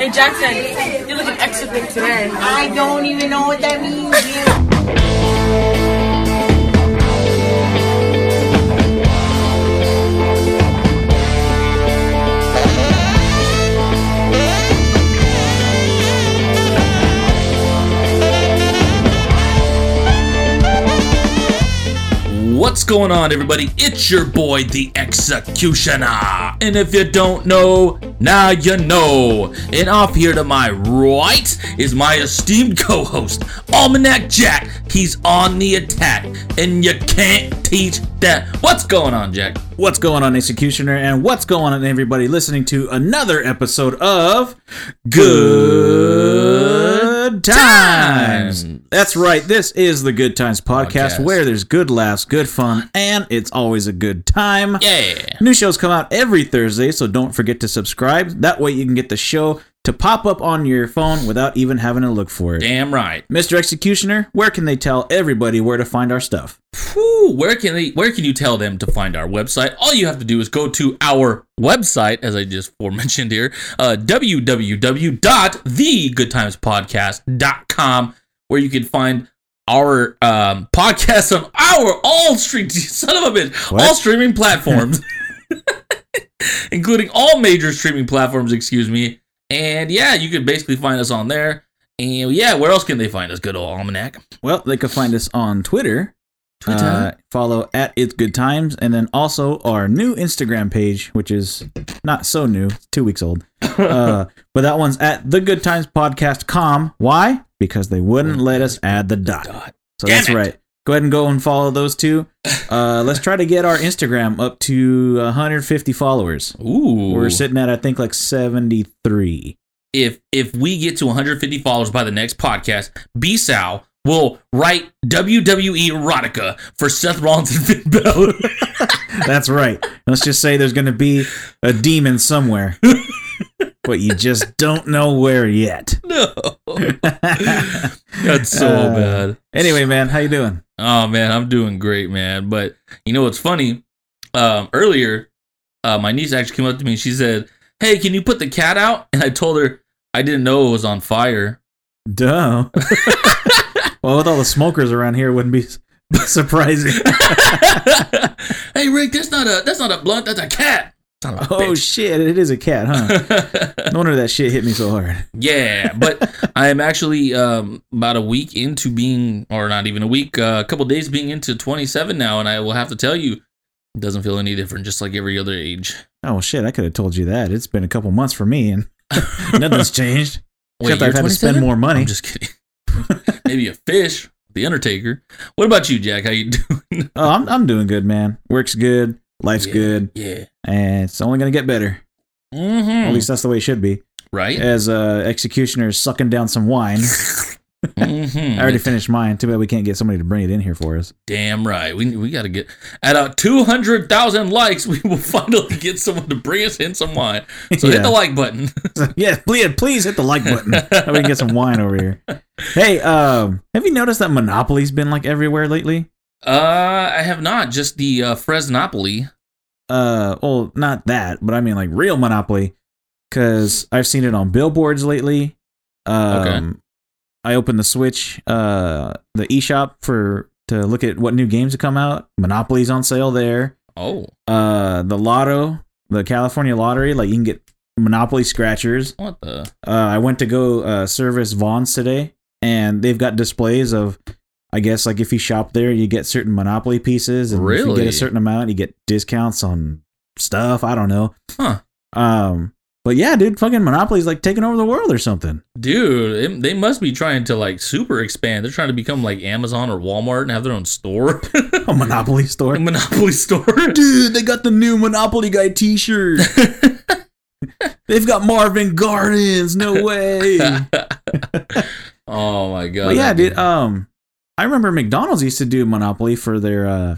Hey Jackson, you're looking extra big today. I don't even know what that means. What's going on, everybody? It's your boy, the Executioner. And if you don't know, now you know. And off here to my right is my esteemed co host, Almanac Jack. He's on the attack, and you can't teach that. What's going on, Jack? What's going on, Executioner? And what's going on, everybody listening to another episode of Good Times? That's right. This is the Good Times podcast, Podcast. where there's good laughs, good fun, and it's always a good time. Yeah. New shows come out every Thursday, so don't forget to subscribe. That way you can get the show to pop up on your phone without even having to look for it. Damn right. Mr. Executioner, where can they tell everybody where to find our stuff? Whew, where can they where can you tell them to find our website all you have to do is go to our website as i just aforementioned here uh, www.thegoodtimespodcast.com where you can find our um, podcast on our all stream son of a bitch What? all streaming platforms including all major streaming platforms excuse me and yeah you can basically find us on there and yeah where else can they find us good old almanac Well, they could find us on Twitter. Twitter? Uh, follow at It's Good Times, and then also our new Instagram page, which is not so new, two weeks old. Uh, but that one's at the Good Times Podcast com. Why? Because they wouldn't let us add the dot. So Damn that's it. right. Go ahead and go and follow those two. Uh, let's try to get our Instagram up to 150 followers. Ooh. We're sitting at I think like 73. if if we get to 150 followers by the next podcast, B Sal will write WWE erotica for Seth Rollins and Finn Balor. That's right. Let's just say there's going to be a demon somewhere, but you just don't know where yet. no, that's so Uh, bad. Anyway, man, how you doing? Oh man, I'm doing great, man. But you know what's funny? Um, earlier, uh, my niece actually came up to me and she said, "Hey, can you put the cat out?" And I told her I didn't know it was on fire. Duh. well, with all the smokers around here, it wouldn't be surprising. hey Rick, that's not a that's not a blunt. That's a cat. Son of a oh shit, it is a cat, huh? No wonder that shit hit me so hard. Yeah, but I am actually um, about a week into being, or not even a week, uh, a couple days being into 27 now, and I will have to tell you, it doesn't feel any different, just like every other age. Oh shit, I could have told you that. It's been a couple months for me, and nothing's changed. Except you're I've had to spend more money. I'm just kidding. Maybe a fish, the Undertaker. What about you, Jack? How you doing? Oh, I'm I'm doing good, man. Work's good, life's Yeah. good, Yeah. and it's only gonna get better. Mm-hmm. At least that's the way it should be. right. As uh, executioner is sucking down some wine. mm-hmm. I already finished mine. Too bad we can't get somebody to bring it in here for us. Damn right. We we got to get at uh, 200,000 likes. We will finally get someone to bring us in some wine. So hit the like button. yeah, please, please hit the like button. we can get some wine over here. Hey, um, have you noticed that Monopoly's been like everywhere lately? Uh, I have not. Just the uh, Fresnopoly. Uh, well, not that, but I mean like real Monopoly, because I've seen it on billboards lately. Um, I opened the Switch, uh, the eShop for to look at what new games have come out. Monopoly's on sale there. Oh, Uh, the Lotto, the California Lottery, like you can get Monopoly scratchers. what the? Uh, I went to go uh, service Vons today, and they've got displays of, I guess, like if you shop there, you get certain Monopoly pieces, and if you get a certain amount, you get discounts on stuff. I don't know. Huh. Um, but yeah, dude, fucking Monopoly's like taking over the world or something. Dude, it, they must be trying to like super expand. They're trying to become like Amazon or Walmart and have their own store, A Monopoly store. a Monopoly store. Dude, they got the new Monopoly guy T-shirt. They've got Marvin Gardens. No way. oh my god. But yeah, dude. Um, I remember McDonald's used to do Monopoly for their uh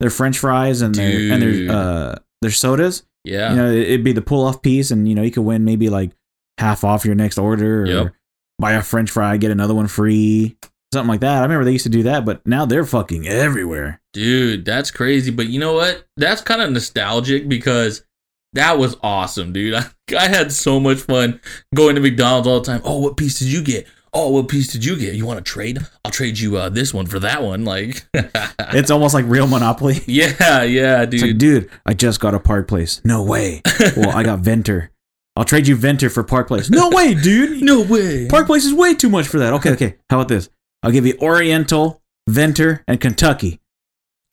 their French fries and their and their uh their sodas. Yeah. You know, it- it'd be the pull off piece, and you know you could win maybe like half off your next order, or Yep. buy a French fry, get another one free, something like that. I remember they used to do that, but now they're fucking everywhere. Dude, that's crazy. But you know what? That's kind of nostalgic because That was awesome, dude. I, I had so much fun going to McDonald's all the time. Oh, what piece did you get? Oh, what piece did you get? You want to trade? I'll trade you uh, this one for that one. Like, It's almost like real Monopoly. yeah, yeah, It's like, dude. dude, I just got a Park Place. No way. Well, I got Venter. I'll trade you Venter for Park Place. No way, dude. no way. Park Place is way too much for that. Okay, okay. How about this? I'll give you Oriental, Venter, and Kentucky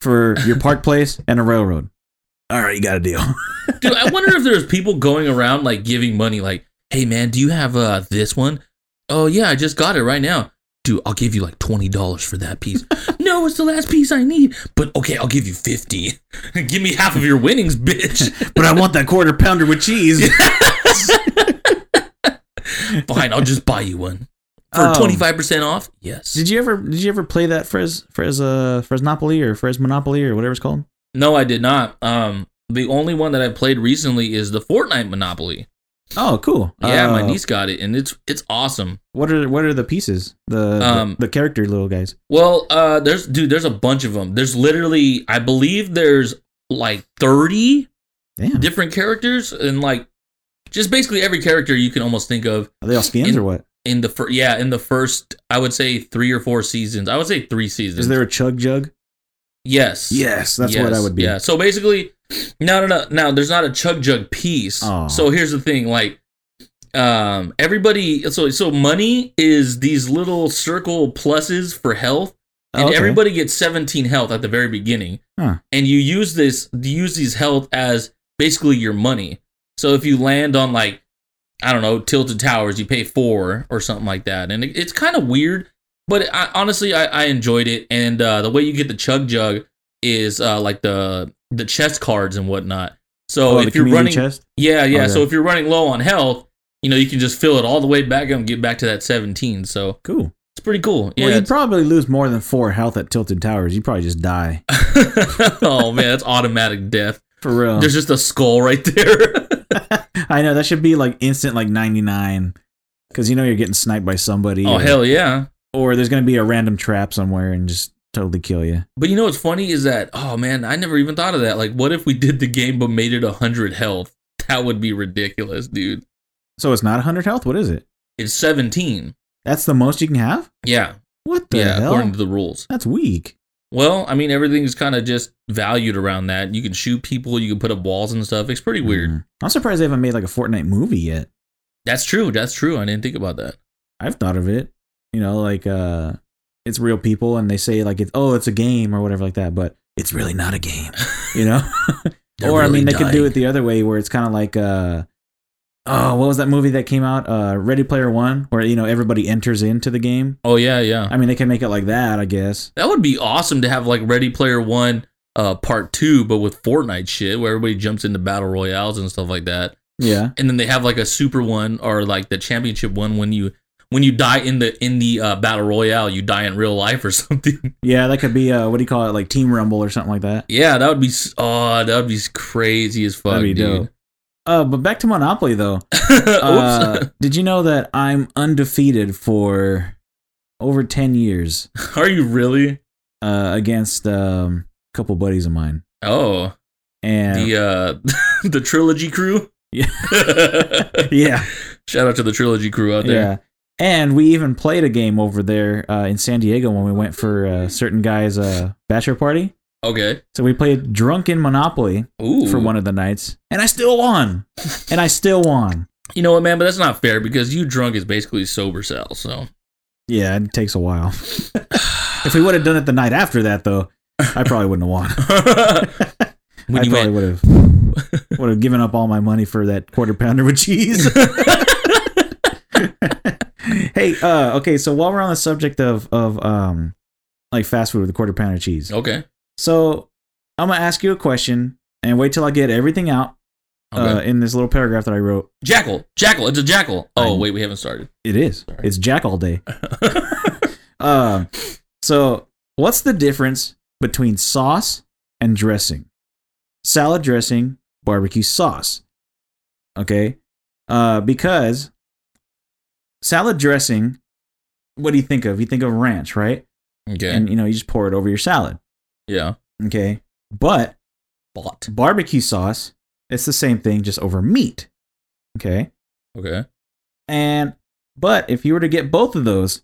for your Park Place and a railroad. All right, you got a deal. Dude, I wonder if there's people going around like giving money, like, "Hey, man, do you have uh this one? Oh yeah, I just got it right now." Dude, I'll give you like twenty dollars for that piece. no, it's the last piece I need. But okay, I'll give you fifty. give me half of your winnings, bitch. but I want that quarter pounder with cheese. Fine, I'll just buy you one for Um, twenty five percent off. Yes. Did you ever did you ever play that Fres Fres uh Fresnopoly or Fres Monopoly or whatever it's called? no, I did not. Um, the only one that I played recently is the Fortnite Monopoly. Oh, cool. Yeah, my Uh, niece got it, and it's it's awesome. What are what are the pieces? The the- Um, the, character little guys. Well, uh, there's dude, there's a bunch of them. There's literally, I believe there's like 30 Damn. different characters, and like just basically every character you can almost think of Are they all skins in- or what? in the fir- yeah in the first I would say three or four seasons. I would say three seasons. Is there a chug jug? Yes. Yes, that's what I would be. Yeah. So basically, no, no, no, no. There's not a chug jug piece. Aw. So here's the thing, like, um, everybody. So so money is these little circle pluses for health, and Oh, okay. everybody gets 17 health at the very beginning, Huh. and you use this, you use these health as basically your money. So if you land on like, I don't know, tilted towers, you pay four or something like that, and it, it's kind of weird. But I, honestly, I, I enjoyed it, and uh, the way you get the chug jug is uh, like the the chest cards and whatnot. So Oh, if you're running, chest? yeah, yeah. Okay. So if you're running low on health, you know you can just fill it all the way back up and get back to that 17. So Cool. it's pretty cool. Yeah. Well, you'd probably lose more than four health at Tilted Towers. You'd probably just die. oh man, that's automatic death. For real. There's just a skull right there. I know that should be like instant like 99 cuz you know you're getting sniped by somebody oh or, hell yeah. or there's going to be a random trap somewhere and just totally kill you. But you know what's funny is that oh man, I never even thought of that. Like, what if we did the game but made it hundred health? That would be ridiculous, dude. So it's not 100 health. What is it? It's 17. That's the most you can have? Yeah, What the yeah, hell? according to the rules. That's weak. Well, I mean, everything's kind of just valued around that. You can shoot people, you can put up walls and stuff. It's pretty weird. Mm. I'm surprised they haven't made like a Fortnite movie yet. That's true. That's true. I didn't think about that. I've thought of it. You know, like uh it's real people and they say like it's oh it's a game or whatever like that, but it's really not a game. You know? Or I mean they could do it the other way where it's kind of like uh oh what was that movie that came out uh Ready Player 1 where you know everybody enters into the game. Oh yeah, yeah. I mean they can make it like that, I guess. That would be awesome to have like Ready Player One, uh, Part Two, but with Fortnite shit, where everybody jumps into battle royales and stuff like that. Yeah. And then they have like a super one or like the championship one when you when you die in the in the uh, battle royale, you die in real life or something. Yeah, that could be uh what do you call it like Team Rumble or something like that. yeah, that would be oh, that would be crazy as fuck, That'd be dude. dope. Uh but back to Monopoly though. Uh, did you know that I'm undefeated for over 10 years Are you really? uh, against um, a couple buddies of mine? Oh, And the uh the trilogy crew. Yeah. yeah, Shout out to the trilogy crew out there. yeah. And we even played a game over there uh, in San Diego when we went for a certain guy's uh, bachelor party. Okay. So we played Drunken Monopoly Ooh. for one of the nights, and I still won. and I still won. You know what, man? But that's not fair because you drunk is basically sober cell. So Yeah, it takes a while. if we would have done it the night after that, though, I probably wouldn't have won. when I you probably would have would have given up all my money for that quarter pounder with cheese. hey, uh, okay, so while we're on the subject of of um like fast food with a quarter pound of cheese, okay, so I'm gonna ask you a question and wait till I get everything out okay. uh, in this little paragraph that I wrote. jackal, jackal. It's a jackal. Oh I- wait, we haven't started. It is. Sorry. It's Jack all day. Um, so what's the difference between sauce and dressing? Salad dressing, barbecue sauce. Okay, uh, because salad dressing. What do you think of? You think of ranch, right? Okay. And you know you just pour it over your salad. yeah. Okay, but Bought. barbecue sauce It's the same thing, just over meat. Okay. Okay. And but if you were to get both of those,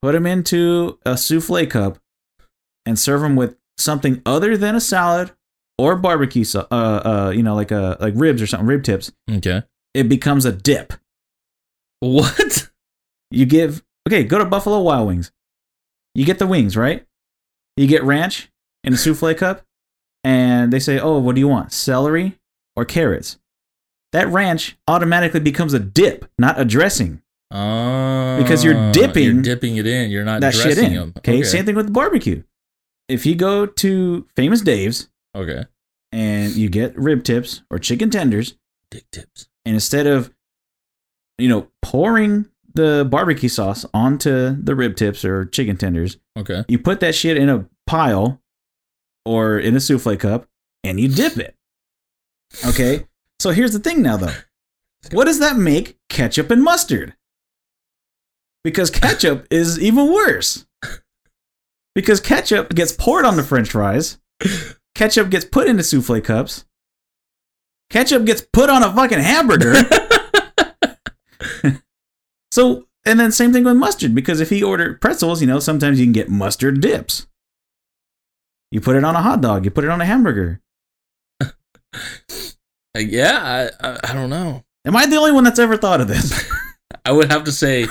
put them into a souffle cup, and serve them with something other than a salad or barbecue, so, uh, uh, you know, like a like ribs or something, rib tips, Okay. it becomes a dip. What? You give okay, go to Buffalo Wild Wings. You get the wings, right? You get ranch in a souffle cup, and they say, "Oh, what do you want? Celery or carrots?" That ranch automatically becomes a dip, not a dressing. Oh. Because you're dipping You're dipping it in. You're not that shit dressing in. them. Okay? same thing with the barbecue. If you go to Famous Dave's Okay. and you get rib tips or chicken tenders, Dick tips. and instead of you know pouring the barbecue sauce onto the rib tips or chicken tenders, Okay. you put that shit in a pile or in a souffle cup and you dip it. Okay? So here's the thing now though. What does that make ketchup and mustard? Because ketchup is even worse. Because ketchup gets poured on the french fries. Ketchup gets put into souffle cups. Ketchup gets put on a fucking hamburger. so, and then same thing with mustard because if he ordered pretzels, you know, sometimes you can get mustard dips. You put it on a hot dog, you put it on a hamburger. Yeah, I, I I don't know. Am I the only one that's ever thought of this? I would have to say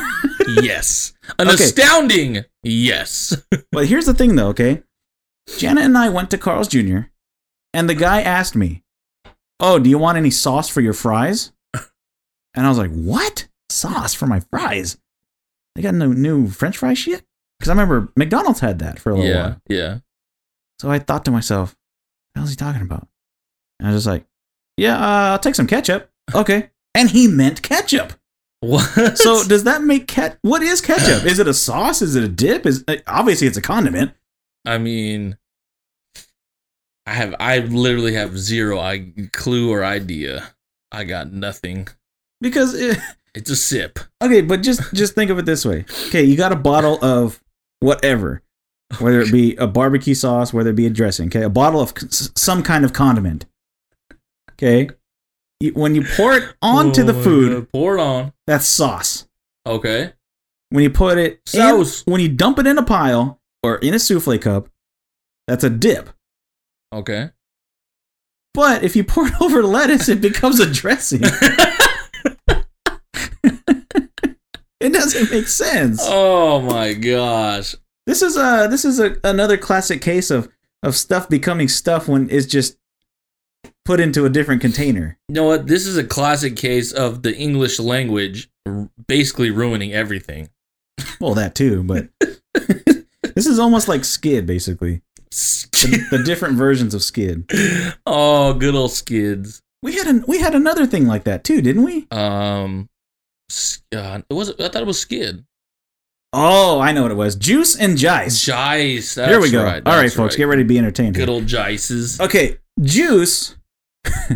yes. An Okay. astounding yes. but here's the thing though, okay? Janet and I went to Carl's Jr. and the guy asked me, Oh, do you want any sauce for your fries? And I was like, What? Sauce for my fries? They got no new French fry shit? Because I remember McDonald's had that for a little yeah. while. Yeah. So I thought to myself, what the he talking about? And I was just like, Yeah, uh, I'll take some ketchup. Okay. And he meant ketchup. What? So does that make ket? What is ketchup? Is it a sauce? Is it a dip? Is uh, obviously it's a condiment. I mean, I have I literally have zero I, clue or idea. I got nothing. Because it, It's a sip. okay, but just just think of it this way. Okay, you got a bottle of whatever, whether it be a barbecue sauce, whether it be a dressing. Okay, a bottle of some kind of condiment. Okay, you, when you pour it onto Oh the food, Pour it on. that's sauce. Okay. When you put it in, Sauce. when you dump it in a pile or in a souffle cup, that's a dip. Okay. But if you pour it over lettuce, it becomes a dressing. It doesn't make sense. oh my gosh. This is a this is a, another classic case of of stuff becoming stuff when it's just put into a different container. You know what? This is a classic case of the English language r- basically ruining everything. Well, that too, but this is almost like Skid, basically. The, the different versions of Skid. oh, good old skids. We had an, we had another thing like that too, didn't we? Um, uh, it was. I thought it was skid. Oh, I know what it was. Juice and Jice. Jice. There we go. Right, All right, folks, get ready to be entertained. Good here. old Jices. Okay, juice.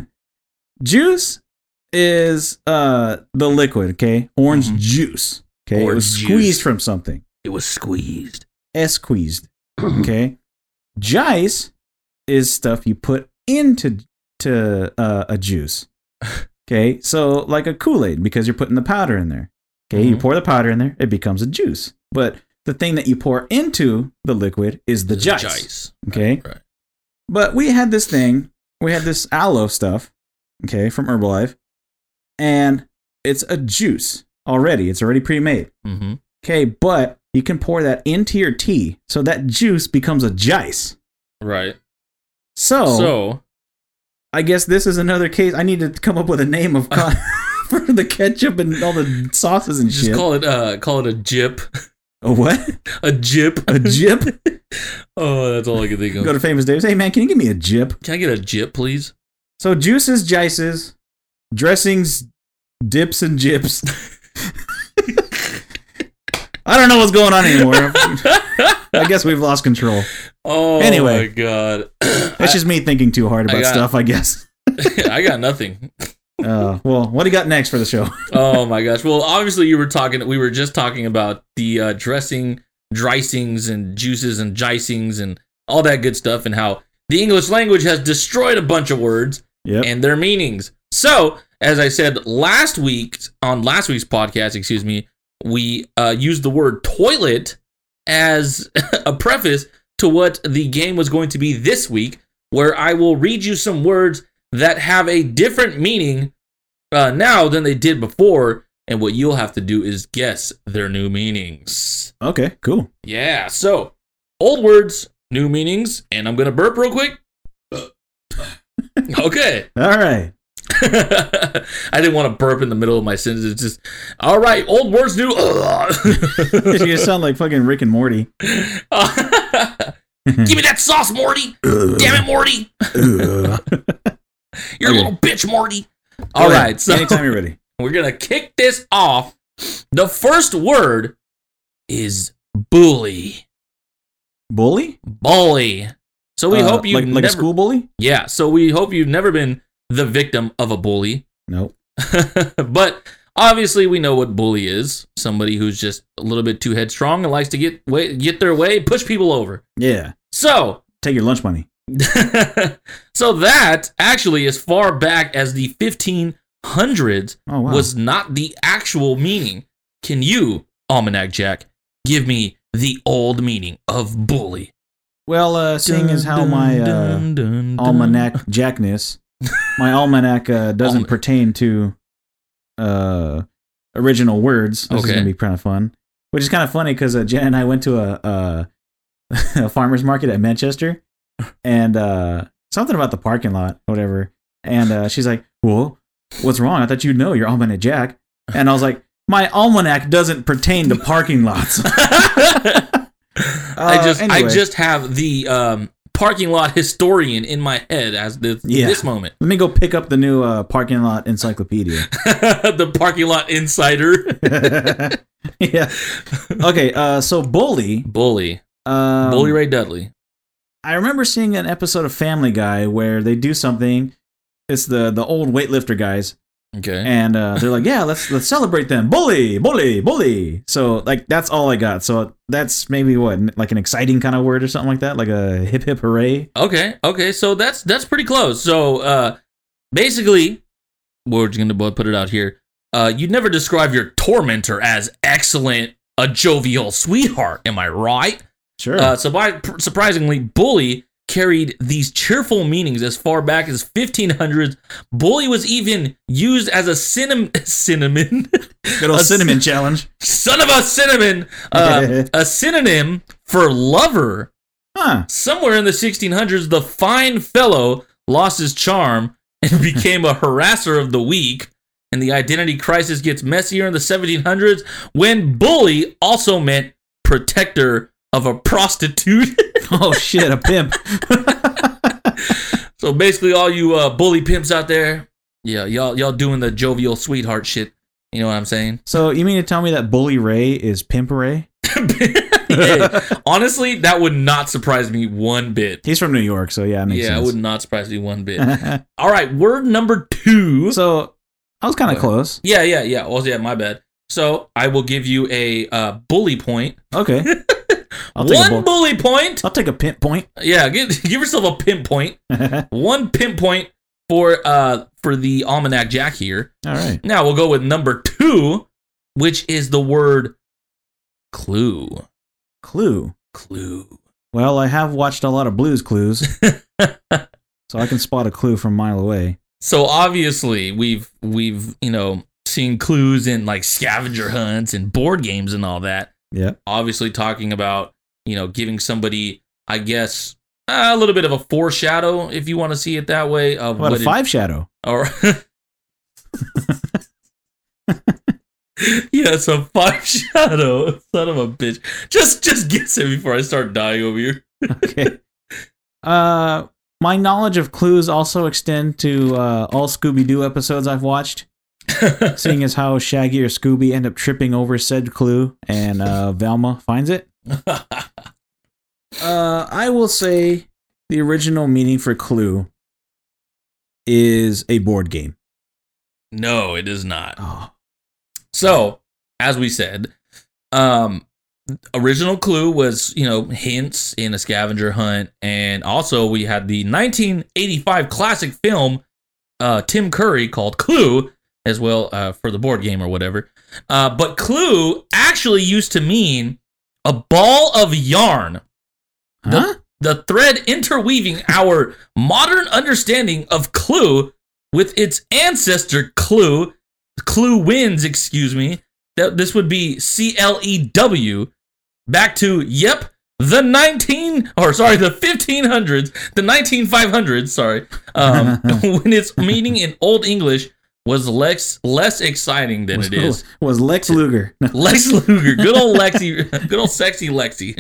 juice is uh the liquid, okay? Orange Mhm. juice. Okay, it Orange was juice. squeezed from something. It was squeezed. S squeezed. Okay. Jice is stuff you put into to uh, a juice. Okay, so like a Kool Aid because you're putting the powder in there. Okay, you Mhm. pour the powder in there, it becomes a juice. But the thing that you pour into the liquid is the juice. Jice. Okay, Right. but we had this thing, we had this aloe stuff, okay, from Herbalife, and it's a juice already. It's already pre-made. Mm-hmm. Okay, but you can pour that into your tea, so that juice becomes a juice. Right. So, So I guess this is another case. I need to come up with a name of con- for the ketchup and all the sauces and just shit. call it. Uh, call it a jip. a what? A jip. A jip? oh, that's all I can think of. Go to Famous Dave's. Hey man, can you give me a jip? Can I get a jip, please? So juices, jices, dressings, dips, and jips. I don't know what's going on anymore. I guess we've lost control. Oh Anyway. my god. It's just me thinking too hard I about got- stuff, I guess. I got nothing. Uh, well, what do you got next for the show? Oh my gosh. Well, obviously you were talking. We were just talking about the uh, dressing, dricings, and juices and jicings and all that good stuff, and how the English language has destroyed a bunch of words. Yep. and their meanings. So, as I said last week on last week's podcast, excuse me, we uh, used the word toilet as a preface to what the game was going to be this week, where I will read you some words that have a different meaning uh, now than they did before, and what you'll have to do is guess their new meanings. okay, cool. Yeah, so old words, new meanings, and I'm gonna burp real quick. okay. All right. I didn't want to burp in the middle of my sentence. It's just, all right, old words, new. you sound like fucking Rick and Morty. Give me that sauce, Morty. Damn it, Morty. You're a little bitch, Morty. Go All ahead. right, so anytime you're ready. we're gonna kick this off. The first word is bully. Bully? Bully. So we Uh, hope you like, like never, a school bully? Yeah, so we hope you've never been the victim of a bully. Nope. but obviously we know what bully is. Somebody who's just a little bit too headstrong and likes to get way, get their way, push people over. Yeah. So, Take your lunch money. so that actually as far back as the 1500s Oh wow. was not the actual meaning. Can you, Almanac Jack, give me the old meaning of bully? well, uh, seeing as how my uh, Dun, dun, dun. almanac jackness, my almanac uh, doesn't Alma- pertain to uh, original words. This is Okay. gonna be kind of fun. Which is kind of funny because uh, Jen and I went to a, a, a farmer's market at Manchester, and uh, something about the parking lot, whatever. And uh, she's like, "Well, what's wrong? I thought you'd know your almanac jack." And I was like, "My almanac doesn't pertain to parking lots." I Uh, just I anyway. just have the um, parking lot historian in my head as the, Yeah. this moment. Let me go pick up the new uh, parking lot encyclopedia. the parking lot insider. yeah. Okay. Uh, so bully. Bully. Um, Bully Ray Dudley. I remember seeing an episode of Family Guy where they do something. It's the the old weightlifter guys, Okay. and uh, they're like, "Yeah, let's let's celebrate them, bully, bully, bully." So like that's all I got. So that's maybe what like an exciting kind of word or something like that, like a hip hip hooray. Okay. Okay. So that's that's pretty close. So uh, basically, we're just gonna put it out here. Uh, you'd never describe your tormentor as excellent, a jovial sweetheart. Am I right? Sure. Uh, so by, surprisingly, bully carried these cheerful meanings as far back as 1500s. Bully was even used as a cinnamon, cinnamon, Good old a- cinnamon challenge. son of a cinnamon, uh, a synonym for lover. Huh. Somewhere in the 1600s, the fine fellow lost his charm and became a harasser of the weak. And the identity crisis gets messier in the 1700s when bully also meant protector of a prostitute. Oh shit, a pimp. so basically, all you uh, bully pimps out there, yeah, y'all y'all doing the jovial sweetheart shit. You know what I'm saying? so you mean to tell me that Bully Ray is Pimp Ray? Hey, honestly, that would not surprise me one bit. He's from New York, so yeah, it makes yeah, it would not surprise me one bit. All right, word number two. so I was kind of close. Yeah, yeah, yeah. Well, yeah, my bad. So I will give you a uh, bully point. Okay. I'll One bull- bully point. I'll take a pimp point. Yeah, give, give yourself a pin point. One pin point for uh for the almanac jack here. All right. Now we'll go with number two, which is the word clue. Clue. Clue. Well, I have watched a lot of Blues Clues, so I can spot a clue from a mile away. So obviously we've we've you know seen clues in like scavenger hunts and board games and all that. Yeah. Obviously talking about you know giving somebody I guess a little bit of a foreshadow if you want to see it that way of What a it- five shadow. or yes a five shadow son of a bitch just just guess it before I start dying over here. Okay. uh, my knowledge of clues also extend to uh, all Scooby Doo episodes I've watched. Seeing as how Shaggy or Scooby end up tripping over said clue, and uh, Velma finds it. Uh, I will say the original meaning for clue is a board game. no, it is not. Oh, So, as we said, um, original clue was you know hints in a scavenger hunt, and also we had the 1985 classic film uh, Tim Curry called Clue as well uh, for the board game or whatever. Uh, but Clue actually used to mean a ball of yarn. The, the thread interweaving our modern understanding of Clue with its ancestor Clue, Clue wins, excuse me. That this would be C L E W. Back to yep, the 19 or sorry, the 1500s, the 19500s, sorry. Um, when its meaning in Old English was less less exciting than it is. was Lex Luger. Lex Luger, good old Lexi, good old sexy Lexi.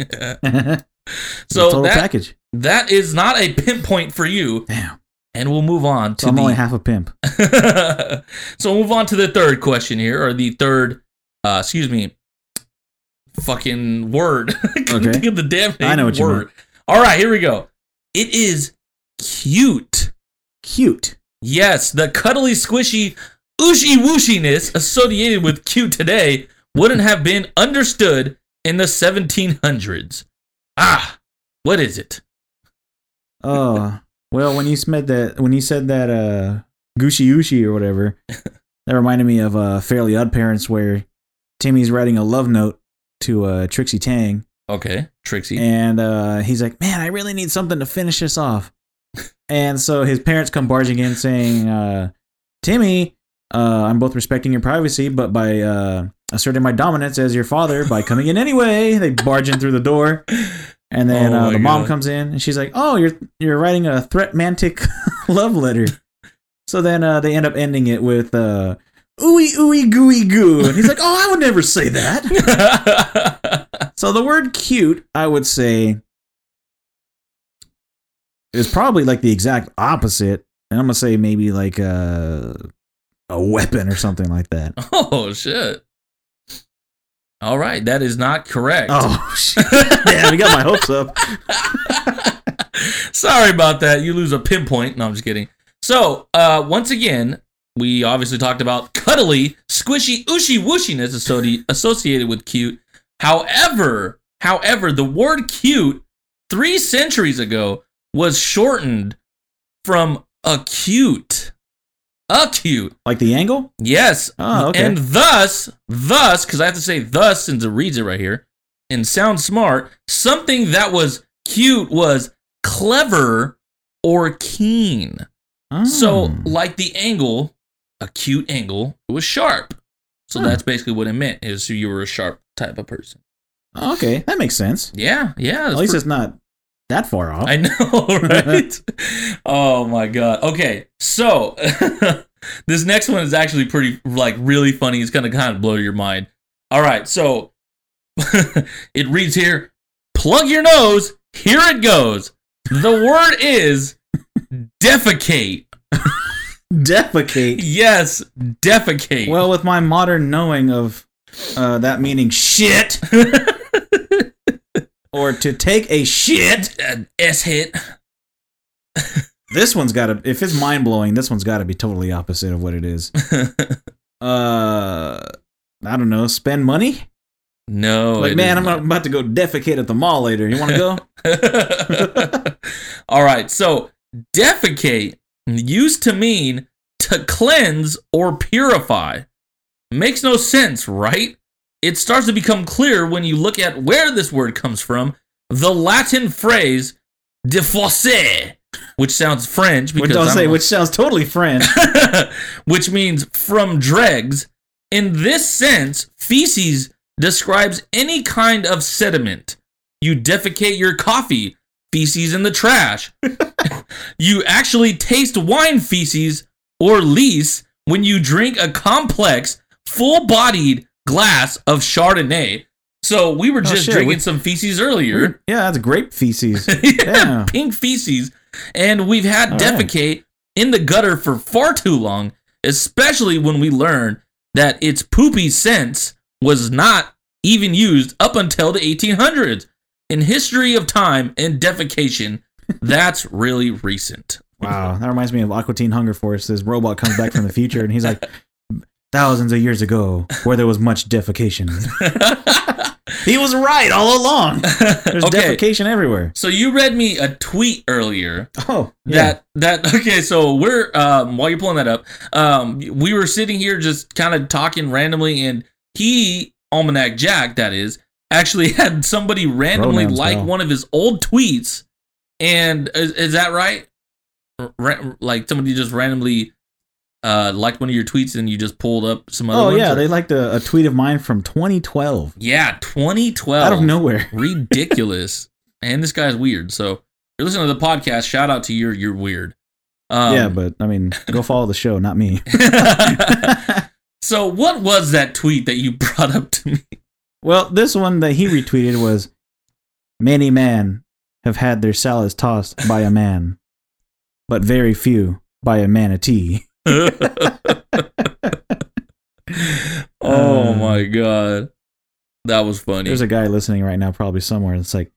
so total that package. that is not a pinpoint for you, Damn. and we'll move on to So I'm the only half a pimp. so we'll move on to the third question here, or the third, uh, excuse me, fucking word. Okay. think of the damn I know what you word. All right, here we go. It is cute. Cute. Yes, the cuddly, squishy, ooshy wooshiness associated with cute today wouldn't have been understood in the 1700s. Ah, what is it? Oh, well, when you said that, when you said that, uh, Gucci Ushi or whatever, that reminded me of uh, Fairly Odd Parents, where Timmy's writing a love note to uh, Trixie Tang, Okay, Trixie. and uh, he's like, "Man, I really need something to finish this off." And so his parents come barging in, saying, uh, "Timmy, uh, I'm both respecting your privacy, but by uh, asserting my dominance as your father by coming in anyway." They barge in through the door. And then Oh uh, the mom God. comes in and she's like, "Oh, you're you're writing a threat mantic love letter." So then uh, they end up ending it with uh, "ooey ooey gooey goo," and he's like, "Oh, I would never say that." so the word "cute," I would say, is probably like the exact opposite, and I'm gonna say maybe like a a weapon or something like that. oh shit. All right, that is not correct. Oh shit! Damn, we got my hopes up. Sorry about that. You lose a pinpoint. No, I'm just kidding. So, uh, once again, we obviously talked about cuddly, squishy, ooshy wooshiness associ- associated with cute. However, however, the word cute three centuries ago was shortened from acute. Acute. Like the angle? Yes. Oh, okay. And thus, thus, because I have to say thus since it reads it right here, and sounds smart, something that was cute was clever or keen. So, Oh. like the angle, acute angle, it was sharp. So that's basically what it meant is you were a sharp type of person. Oh, okay, that makes sense. Yeah, yeah. At least it's not that far off. I know, right? oh my god. Okay, so this next one is actually pretty, like, really funny. It's gonna kind of blow your mind. All right, so it reads here: plug your nose. Here it goes. The word is defecate. Defecate. Yes, defecate. Well, with my modern knowing of uh, that meaning shit, or to take a shit, Uh, S hit. this one's got to. If it's mind blowing, this one's got to be totally opposite of what it is. Uh, I don't know. Spend money. no, like, man, I'm about to go defecate at the mall later. You want to go? All right, so defecate used to mean to cleanse or purify. Makes no sense, right? It starts to become clear when you look at where this word comes from. The Latin phrase "defaucer," which sounds French which because I'll I'm say, which sounds totally French. which means from dregs. In this sense, feces describes any kind of sediment. You defecate your coffee, feces in the trash. you actually taste wine feces or lees when you drink a complex, full bodied glass of Chardonnay. So we were Oh, just shit, drinking we- some feces earlier. yeah, that's grape feces. yeah, Yeah. pink feces. And we've had All right. defecate in the gutter for far too long, especially when we learned that its poopy sense was not even used up until the 1800s. In history of time and defecation, that's really recent. Wow, that reminds me of Aqua Teen Hunger Force. This robot comes back from the future and he's like, thousands of years ago, where there was much defecation. he was right all along. There's okay. defecation everywhere. So you read me a tweet earlier Oh, yeah. that that okay. So we're um while you're pulling that up, um we were sitting here just kind of talking randomly, and he Almanac Jack that is actually had somebody randomly Pronouns, like one of his old tweets, and is, is that right? Ra- like somebody just randomly uh liked one of your tweets and you just pulled up some other Oh yeah, or- they liked a, a tweet of mine from 2012 yeah 2012 out of nowhere. ridiculous. and this guy's weird. So if you're listening to the podcast. Shout out to you. You're weird. Um, yeah, but I mean, go follow the show, not me. so what was that tweet that you brought up to me? Well, this one that he retweeted was many men have had their salads tossed by a man, but very few by a manatee. oh Uh, my god, that was funny. There's a guy listening right now, probably somewhere, and it's like,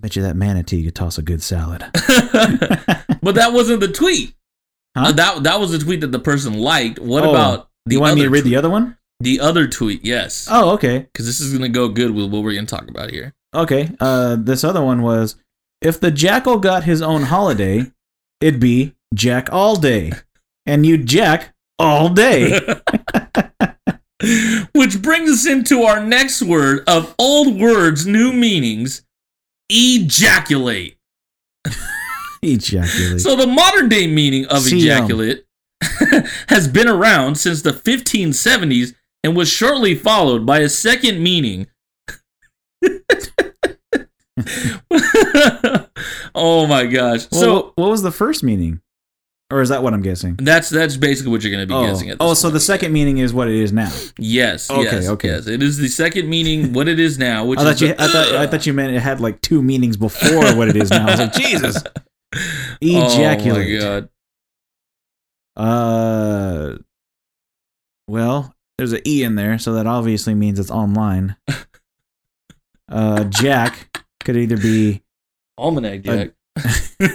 bet you that manatee could toss a good salad. but that wasn't the tweet. Huh? Uh, that that was the tweet that the person liked. What Oh, about the you want me to read tw- the other one? the other tweet? Yes, Oh, okay. because this is gonna go good with what we're gonna talk about here. Okay. Uh, this other one was if the jackal got his own holiday, it'd be Jack all day, and you'd Jack all day. Which brings us into our next word of old words, new meanings ejaculate. Ejaculate. So, the modern day meaning of See, um, ejaculate has been around since the 1570s and was shortly followed by a second meaning. oh my gosh. Well, so, what was the first meaning? Or is that what I'm guessing? that's that's basically what you're going to be Oh, guessing at. oh this so the second meaning is what it is now. Yes, Okay, yes, okay. yes. It is the second meaning, what it is now, which I thought you. the- I thought. I thought you meant it had like two meanings before what it is now. I was like, Jesus. Ejaculate. Oh my god. Uh. Well, there's an e in there, so that obviously means it's online. Uh, Jack could either be Almanac Jack.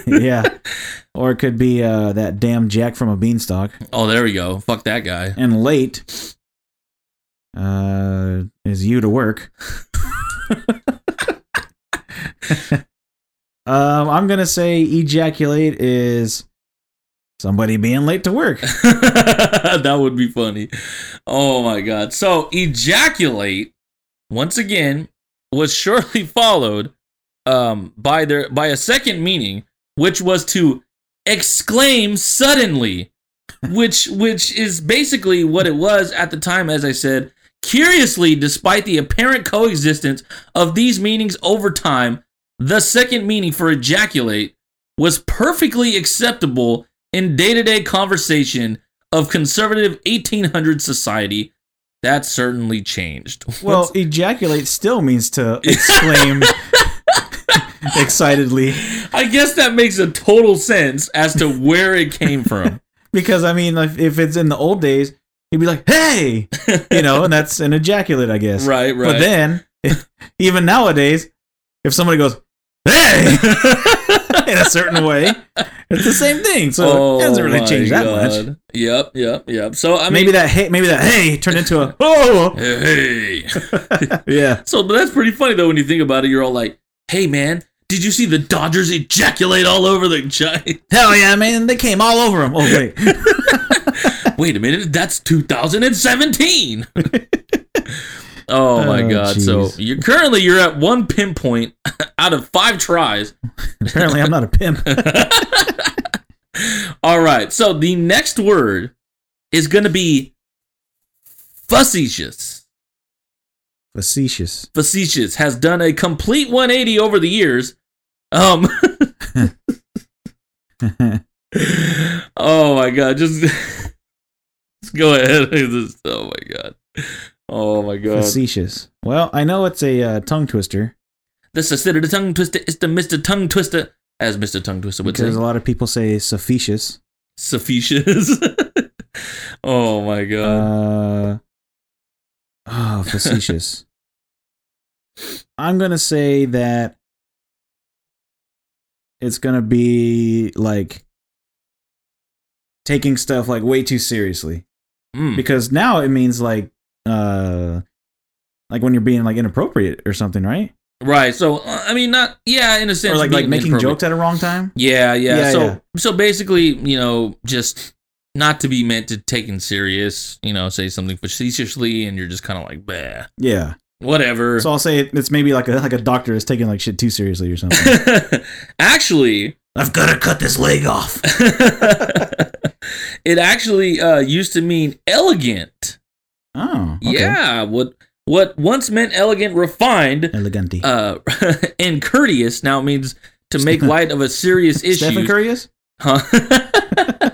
yeah, or it could be uh that damn Jack from a beanstalk. oh, there we go. Fuck that guy. And late uh is you to work. um, I'm gonna say ejaculate is somebody being late to work. that would be funny. Oh my god. So ejaculate once again was shortly followed um by their by a second meaning which was to exclaim suddenly which which is basically what it was at the time as I said curiously despite the apparent coexistence of these meanings over time the second meaning for ejaculate was perfectly acceptable in day-to-day conversation of conservative 1800 society. That certainly changed. Well, ejaculate still means to exclaim excitedly. I guess that makes a total sense as to where it came from. Because I mean, if, if it's in the old days, he'd be like, "Hey," you know, and that's an ejaculate, I guess. right right. But then, even nowadays, if somebody goes, "Hey," in a certain way, it's the same thing. So it doesn't really Oh my change that much. Yep yep yep. So i mean maybe that hey, maybe that hey turned into a oh, hey. Yeah. so but that's pretty funny though when you think about it you're all like hey man did you see the dodgers ejaculate all over the giant Hell yeah, man! They came all over him. Oh wait, Wait a minute, that's 2017. oh my Oh, god. So you're currently you're at one pinpoint out of five tries. apparently I'm not a pimp. All right. So the next word is gonna be facetious. Facetious. Facetious has done a complete 180 over the years. Um Oh my god, just, just go ahead. Just- oh my god. Oh my god. Facetious. Well, I know it's a uh, tongue twister This is the tongue twister. It's the Mr. Tongue Twister, as Mr. Tongue Twister would because say. a lot of people say sufficious. Sufficious. oh my god. Uh, oh, facetious. I'm gonna say that it's gonna be like taking stuff like way too seriously Mm. because now it means like uh like when you're being like inappropriate or something, right? Right. So uh, I mean, not yeah, in a sense, Or like like making jokes at a wrong time. Yeah, yeah. Yeah, so yeah. so basically, you know, just not to be meant to taken serious. You know, say something facetiously, and you're just kind of like, bah, Yeah. Whatever. So I'll say it, it's maybe like a like a doctor is taking like shit too seriously or something. Actually, I've got to cut this leg off. it actually uh, used to mean elegant. Oh, okay. Yeah, what what once meant elegant, refined, Eleganti. uh, and courteous now means to make light of a serious issue. Stephen issue. Curious? Huh?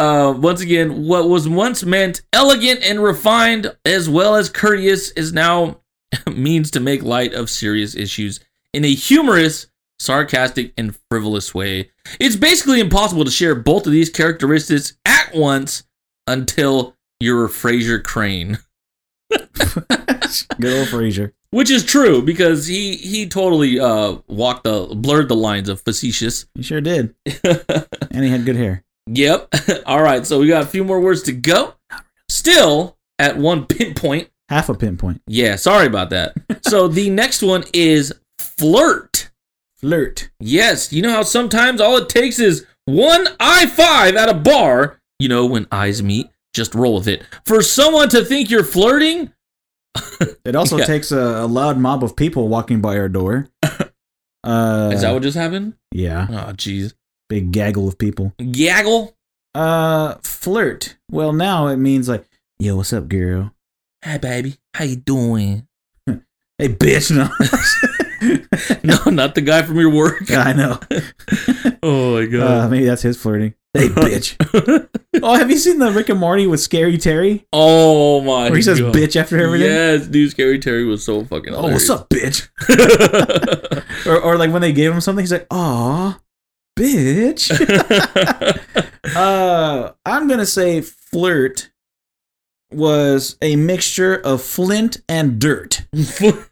Uh, once again, what was once meant elegant and refined, as well as courteous, is now means to make light of serious issues in a humorous, sarcastic, and frivolous way. It's basically impossible to share both of these characteristics at once until you're Frasier Crane. Good old Frasier. Which is true because he he totally uh walked the blurred the lines of facetious. He sure did. and he had good hair. Yep. All right, so we got a few more words to go. Still at one pinpoint. Half a pinpoint. Yeah, sorry about that. so the next one is flirt. Flirt. Yes, you know how sometimes all it takes is one I five at a bar. You know when eyes meet, just roll with it. For someone to think you're flirting, It also Yeah. takes a, a loud mob of people walking by our door. Uh, is that what just happened? yeah, Oh, jeez. Big gaggle of people. Gaggle. Uh, flirt. Well, now it means like, yo, what's up, girl? Hey, baby, how you doing? Hey, bitch. No, No, not the guy from your work. I know. Oh my Uh, god. maybe that's his flirting. Hey, bitch. oh, have you seen the Rick and Morty with Scary Terry? oh my. Where he says God. bitch after everything? Yes, dude, Scary Terry was so fucking. Oh, what's up, bitch? or, or like when they gave him something, he's like, aw, bitch. uh, I'm going to say flirt was a mixture of flint and dirt.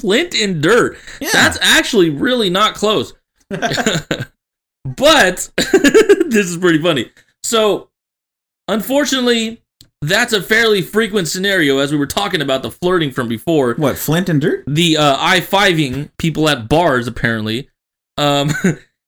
Flint and dirt. Yeah. That's actually really not close. but this is pretty funny. So, unfortunately, that's a fairly frequent scenario as we were talking about the flirting from before. what, flint and dirt? the uh, I fiving people at bars apparently. Um,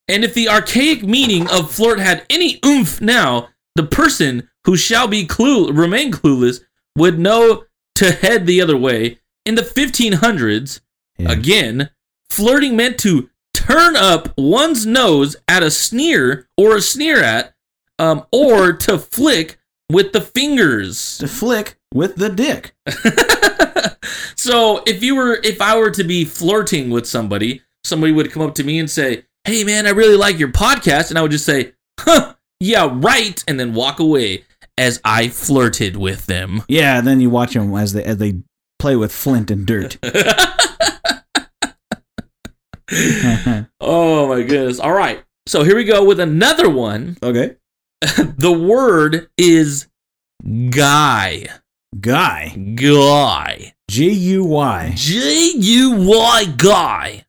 and if the archaic meaning of flirt had any oomph now, the person who shall be clue remain clueless would know to head the other way. In the 1500s, Yeah. again, flirting meant to turn up one's nose at a sneer or a sneer at, um, or to flick with the fingers. To flick with the dick. so if you were if I were to be flirting with somebody, somebody would come up to me and say, "Hey man, I really like your podcast." And I would just say, "Huh, yeah, right," and then walk away as I flirted with them. Yeah, and then you watch them as they as they play with flint and dirt. oh my goodness. All right. So here we go with another one. okay. The word is guy. Guy. Guy. G U Y. G U Y guy.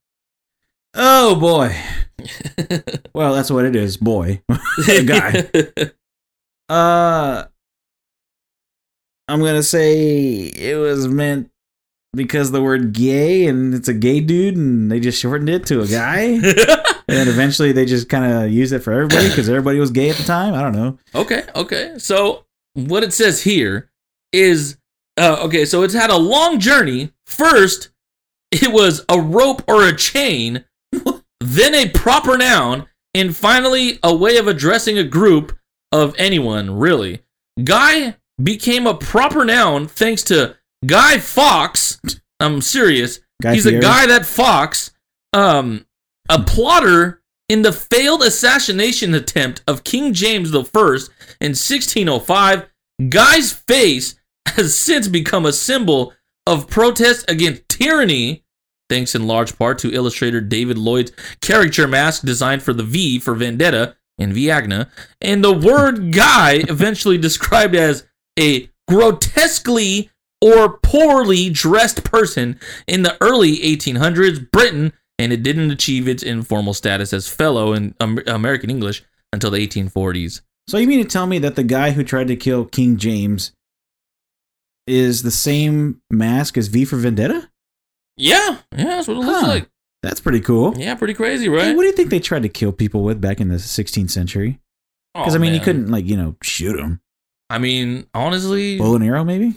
Oh boy. Well, that's what it is, boy. guy. Uh I'm gonna say it was meant because the word gay and it's a gay dude and they just shortened it to a guy. and then eventually they just kind of used it for everybody because everybody was gay at the time. I don't know. Okay, okay. So what it says here is uh, okay. So it's had a long journey. First, it was a rope or a chain, then a proper noun, and finally a way of addressing a group of anyone. Really, guy became a proper noun thanks to Guy Fawkes. I'm serious. Guy He's Fieri? a guy that Fox, um, a plotter in the failed assassination attempt of King James I in 1605. Guy's face has since become a symbol of protest against tyranny, thanks in large part to illustrator David Lloyd's caricature mask designed for the V for Vendetta in Viagna, and the word guy eventually described as a grotesquely or poorly dressed person in the early 1800s Britain, and it didn't achieve its informal status as fellow in American English until the 1840s. So you mean to tell me that the guy who tried to kill King James is the same mask as V for Vendetta. Yeah, yeah, that's what it looks Huh. like. That's pretty cool. Yeah, pretty crazy, Hey, right? what do you think they tried to kill people with back in the 16th century? Because Oh, I mean, you couldn't like you know shoot them. I mean, honestly, Bow and arrow, maybe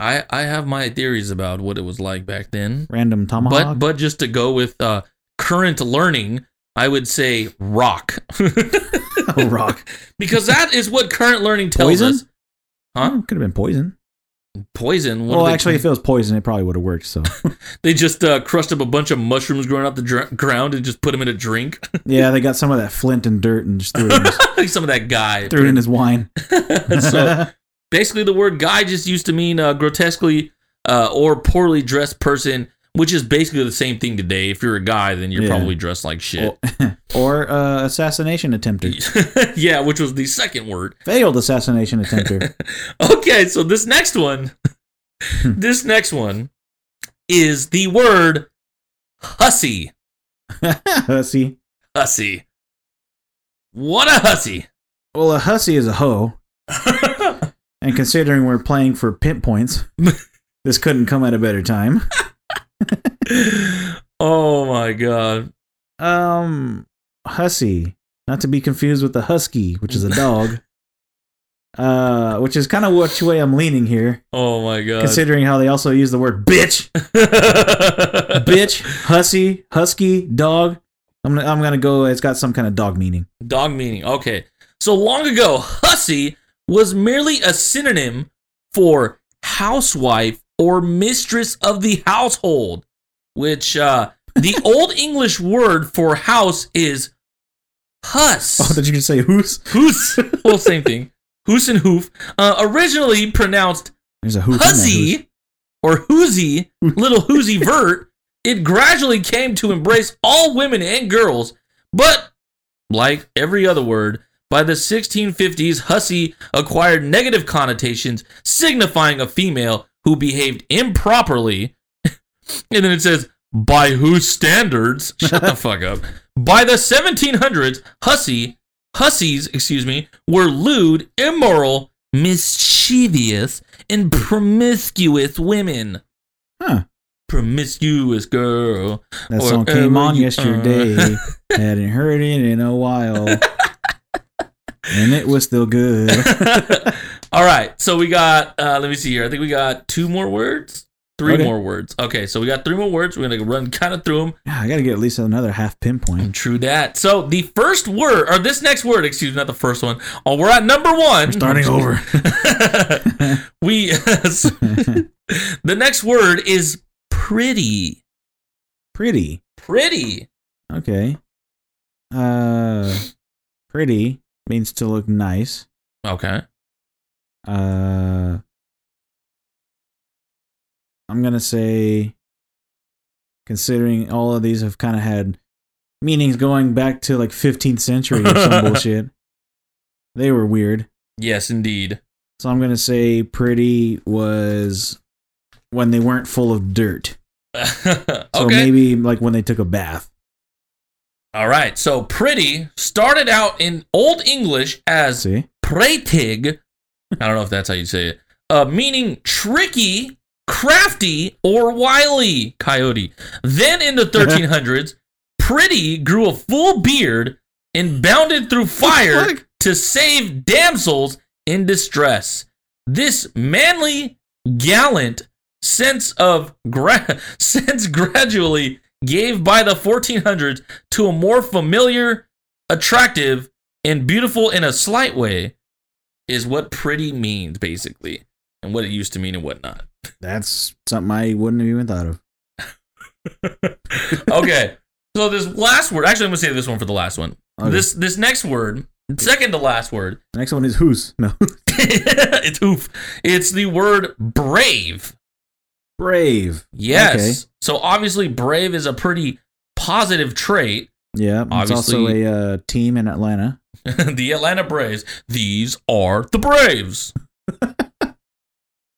I I have my theories about what it was like back then. random But tomahawk. but but just to go with uh, current learning, I would say rock. oh, rock. because that is what current learning tells Poison? us. Huh? Could have been poison. Poison. What well, actually, if it was poison, it probably would have worked. So they just uh, crushed up a bunch of mushrooms growing out the dr- ground and just put them in a drink. yeah, they got some of that flint and dirt and just threw it in his, some of that guy. threw it in his wine. so basically, the word guy just used to mean uh, grotesquely uh, or poorly dressed person, which is basically the same thing today. If you're a guy, then you're Yeah. probably dressed like shit. or uh, assassination attempter. yeah, which was the second word. Failed assassination attempter. Okay, so this next one, this next one is the word hussy. hussy. Hussy. What a hussy. Well, a hussy is a hoe, and considering we're playing for pimp points, this couldn't come at a better time. Oh my god. Um, hussy, not to be confused with the husky, which is a dog. Uh, which is kind of which way I'm leaning here, Oh my god. considering how they also use the word bitch, bitch, hussy, husky, dog. I'm gonna, I'm gonna go. It's got some kind of dog meaning. Dog meaning. Okay. So long ago, hussy was merely a synonym for housewife or mistress of the household, which uh, the Old English word for house is huss. Oh, did you just say who's? Hoos. well, same thing. Hoos and hoof. Uh, originally pronounced There's a that hussy or hoozy, little hoozy vert, it gradually came to embrace all women and girls, but like every other word, by the 1650s, hussy acquired negative connotations signifying a female who behaved improperly. and then it says, by whose standards? Shut the fuck up. By the 1700s, hussy, hussies, excuse me, were lewd, immoral, mischievous, and promiscuous women. Huh. Promiscuous girl. That song came on you yesterday. Hadn't heard it in a while. and it was still good. All right, so we got. Uh, let me see here. I think we got two more words, three Okay. more words. Okay, so we got three more words. We're gonna run kind of through them. Yeah, I gotta get at least another half pinpoint. True that. So the first word, or this next word, excuse me, not the first one. Oh, we're at number one. We're starting over. we. the next word is pretty. Pretty. Pretty. Okay. Uh, pretty means to look nice. Okay. Uh, I'm gonna say, considering all of these have kind of had meanings going back to like 15th century or some bullshit, they were weird. Yes, indeed. So I'm gonna say pretty was when they weren't full of dirt. okay. So maybe like when they took a bath. All right. So pretty started out in Old English as See? pretig. I don't know if that's how you say it. Uh, meaning tricky, crafty, or wily coyote. Then in the 1300s, pretty grew a full beard and bounded through fire to save damsels in distress. This manly, gallant sense of gra- sense gradually gave by the 1400s to a more familiar, attractive, and beautiful in a slight way is what pretty means basically and what it used to mean and whatnot That's something I wouldn't have even thought of. okay so this last word actually i'm gonna say this one for the last one Okay. this this next word second to last word Next one is who's. No. it's oof it's the word brave Brave. yes Okay. so obviously brave is a pretty positive trait Yeah. It's also a uh, team in Atlanta. the atlanta braves these are the braves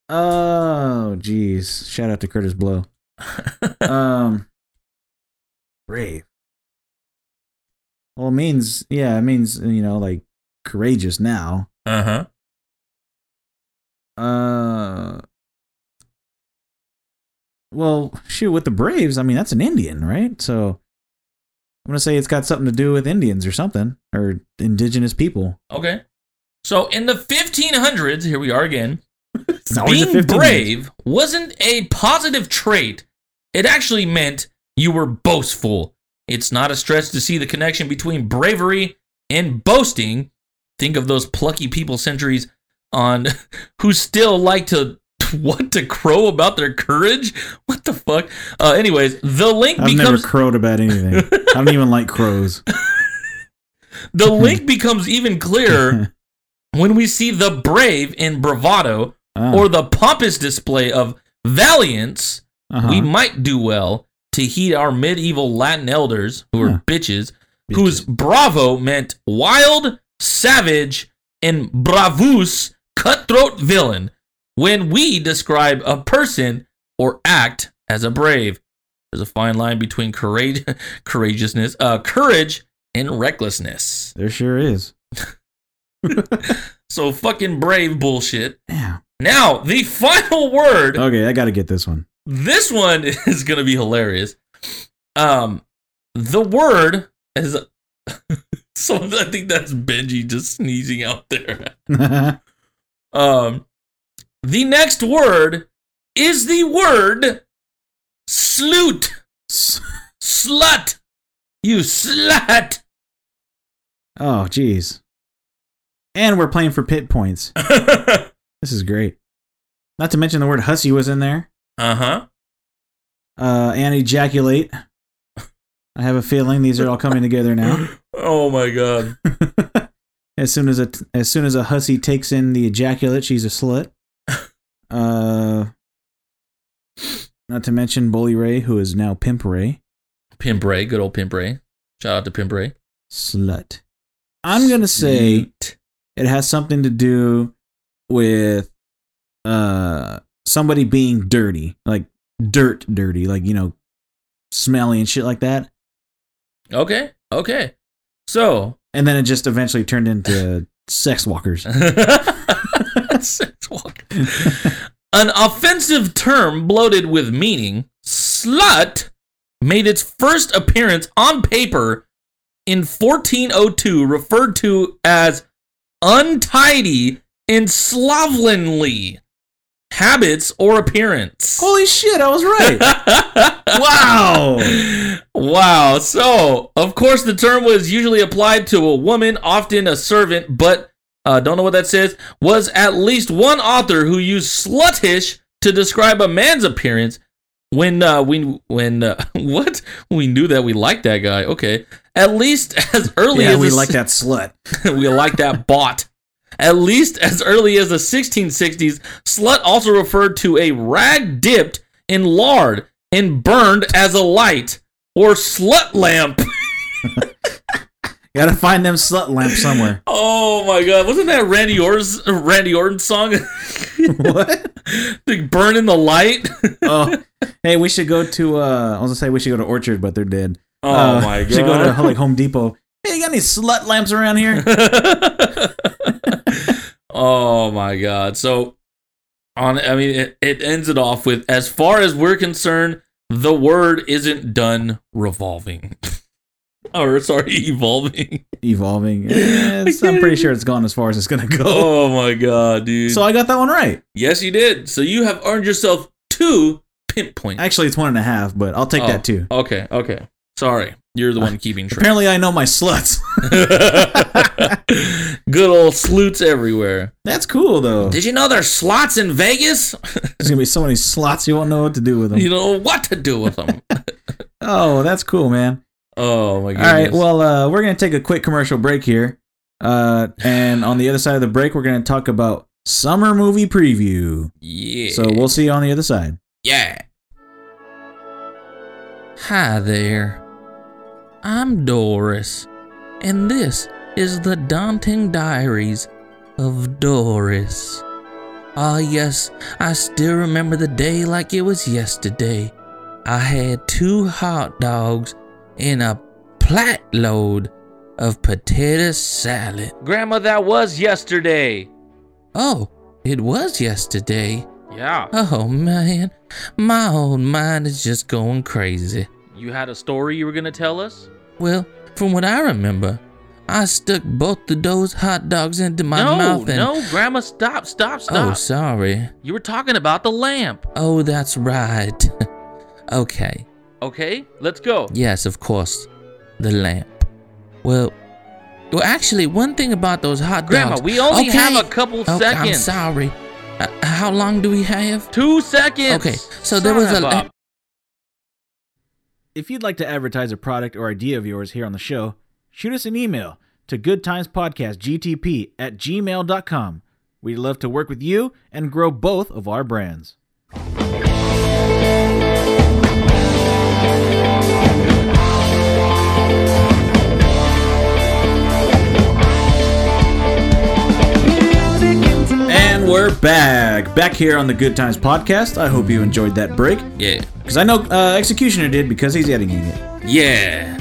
Oh, jeez. Shout out to Kurtis Blow. um, brave. Well, it means, yeah, it means, you know, like courageous now. uh-huh Uh, well, shoot, with the Braves, I mean that's an Indian, right? So I'm gonna say it's got something to do with Indians or something or indigenous people. Okay. So in the 1500s, here we are again. It's always a being brave wasn't a positive trait. It actually meant you were boastful. It's not a stretch to see the connection between bravery and boasting. Think of those plucky people centuries on who still like to what to crow about their courage. What the fuck? Uh, anyways, the link I've never crowed about anything. I don't even like crows. the link becomes even clearer when we see the brave in bravado Ah, or the pompous display of valiance uh-huh. we might do well to heed our medieval Latin elders, who are Huh. bitches, whose bravo meant wild, savage, and bravus, cutthroat villain, when we describe a person or act as a brave. There's a fine line between courage, courageousness, uh, courage, and recklessness. there sure is. So fucking brave bullshit. Yeah. Now, the final word. Okay, I got to get this one. This one is going to be hilarious. Um, the word is. so I think that's Benji just sneezing out there. Um, the next word is the word sloot. Slut. You slut. oh, jeez. And we're playing for pit points. This is great. Not to mention the word hussy was in there. Uh huh. Uh, and ejaculate. I have a feeling these are all coming together now. Oh my god. as soon as a as soon as a hussy takes in the ejaculate, she's a slut. Uh, not to mention Bully Ray, who is now Pimp Ray, Pimp Ray, good old Pimp Ray. Shout out to Pimp Ray. slut. I'm gonna say it has something to do with uh somebody being dirty, like dirt dirty, like you know, smelly and shit like that. Okay. Okay. So And then it just eventually turned into sex walkers. Sex walk. An offensive term bloated with meaning, slut, made its first appearance on paper in 1402, referred to as untidy and slovenly habits or appearance. Holy shit, I was right. wow. Wow. So, of course, the term was usually applied to a woman, often a servant, but uh, don't know what that says. Was at least one author who used sluttish to describe a man's appearance. When uh, we when uh, what we knew that we liked that guy. Okay, at least as early Yeah, as we like that slut. we like that bot. At least as early as the 1660s, slut also referred to a rag dipped in lard and burned as a light or slut lamp. Gotta find them slut lamps somewhere. Oh my god, wasn't that Randy Orton's Randy Orton song? what? like burn in the light. Oh, hey, we should go to. uh I was gonna say we should go to Orchard, but they're dead. Oh Uh, my god, we Should go to like Home Depot. Hey, you got any slut lamps around here? oh my god. So on I mean it, it ends it off with as far as we're concerned, the word isn't done revolving. or sorry, evolving. Evolving. I'm pretty sure it's gone as far as it's gonna go. Oh my god, dude. So I got that one right. yes, you did. So you have earned yourself two pimp points. Actually, it's one and a half, but I'll take Oh, that too. Okay, okay. Sorry. You're the one uh, keeping track. Apparently, I know my sluts. Good old sleuts everywhere. That's cool though. Did you know there's slots in Vegas? There's gonna be so many slots you won't know what to do with them. you don't know what to do with them. Oh, that's cool, man. Oh my All goodness. right, well, uh, we're gonna take a quick commercial break here, uh, and on the other side of the break, we're gonna talk about summer movie preview. yeah. So we'll see you on the other side. Yeah. Hi there. I'm Doris, and this is the daunting diaries of Doris. Ah, yes, I still remember the day like it was yesterday. I had two hot dogs and a plat load of potato salad. Grandma, that was yesterday. Oh, it was yesterday. Yeah. Oh man, my old mind is just going crazy. You had a story you were gonna tell us? Well, from what I remember, I stuck both of those hot dogs into my no, mouth and. No, no, Grandma, stop, stop, oh, stop. Oh, sorry. you were talking about the lamp. Oh, that's right. okay. Okay, let's go. Yes, of course. The lamp. Well, well, actually, one thing about those hot Grandma, dogs. we only Okay. have a couple Okay, I'm seconds. sorry. Uh, how long do we have? Two seconds. Okay, so there was Son a- of If you'd like to advertise a product or idea of yours here on the show, shoot us an email to goodtimespodcastgtp at gmail.com. We'd love to work with you and grow both of our brands. Back. Back here on the Good Times Podcast. I hope you enjoyed that break. Yeah. Because I know uh, Executioner did because he's editing it. Yeah.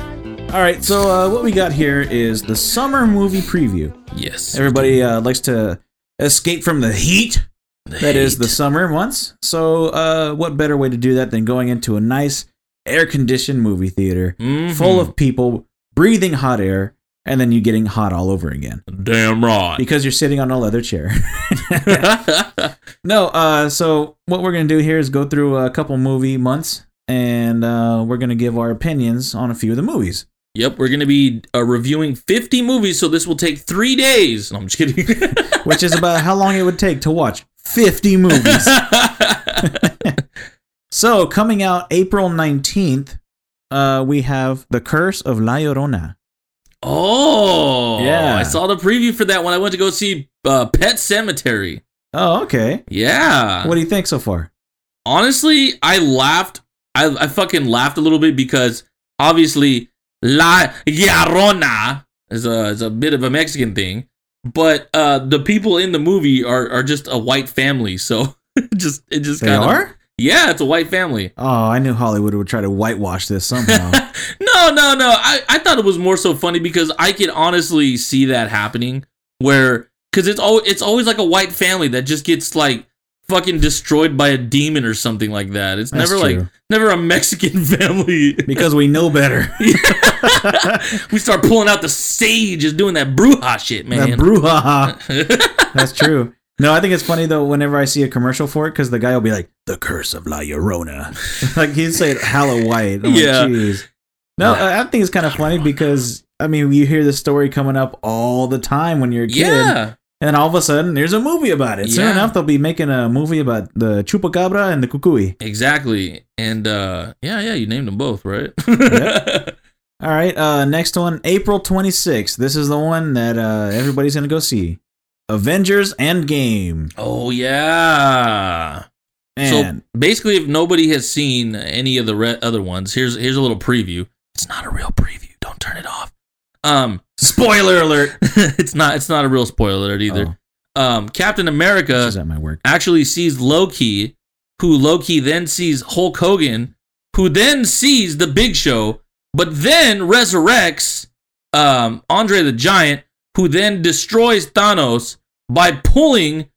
All right, so uh, what we got here is the summer movie preview. Yes. Everybody uh, likes to escape from the heat that is the summer months. So, uh, what better way to do that than going into a nice air conditioned movie theater Mhm. full of people breathing hot air and then you getting hot all over again Damn right. because you're sitting on a leather chair. no, uh, so what we're going to do here is go through a couple movie months and uh, we're going to give our opinions on a few of the movies. yep, we're gonna be uh, reviewing 50 movies, so this will take three days. No, I'm just kidding. which is about how long it would take to watch 50 movies. so, coming out April 19th, uh, we have The Curse of La Llorona. Oh, Yeah. I saw the preview for that when I went to go see uh, Pet Sematary. Oh, okay. Yeah. What do you think so far? Honestly, I laughed. I, I fucking laughed a little bit because obviously La Llorona is a is a bit of a Mexican thing, but uh, the people in the movie are are just a white family. So it just it just kind of are? Yeah, it's a white family. Oh, I knew Hollywood would try to whitewash this somehow. no, no, no. I, I thought it was more so funny because I could honestly see that happening where because it's al- it's always like a white family that just gets like fucking destroyed by a demon or something like that. It's That's never like never a Mexican family. because we know better. we start pulling out the sage, just doing that bruja shit, That man. brouhaha. That's true. No, I think it's funny though whenever I see a commercial for it because the guy will be like, "The Curse of La Llorona," like he'd say it hella white. I'm Yeah. like, Jeez. No, I I think it's kind of funny because I mean you hear the story coming up all the time when you're a kid, yeah, and all of a sudden there's a movie about it. Soon Yeah. enough, they'll be making a movie about the chupacabra and the cucuy. exactly. And uh yeah, yeah, you named them both, right? All right, uh, next one, April 26th. This is the one that uh, everybody's gonna go see. Avengers Endgame. oh yeah. And so basically, if nobody has seen any of the re- other ones, here's here's a little preview. It's not a real preview. Don't turn it off. Um, spoiler alert. it's not it's not a real spoiler alert either. Um, Captain America She's at my work. actually sees Loki, who Loki then sees Hulk Hogan, who then sees the Big Show, but then resurrects um, Andre the Giant, who then destroys Thanos by pulling.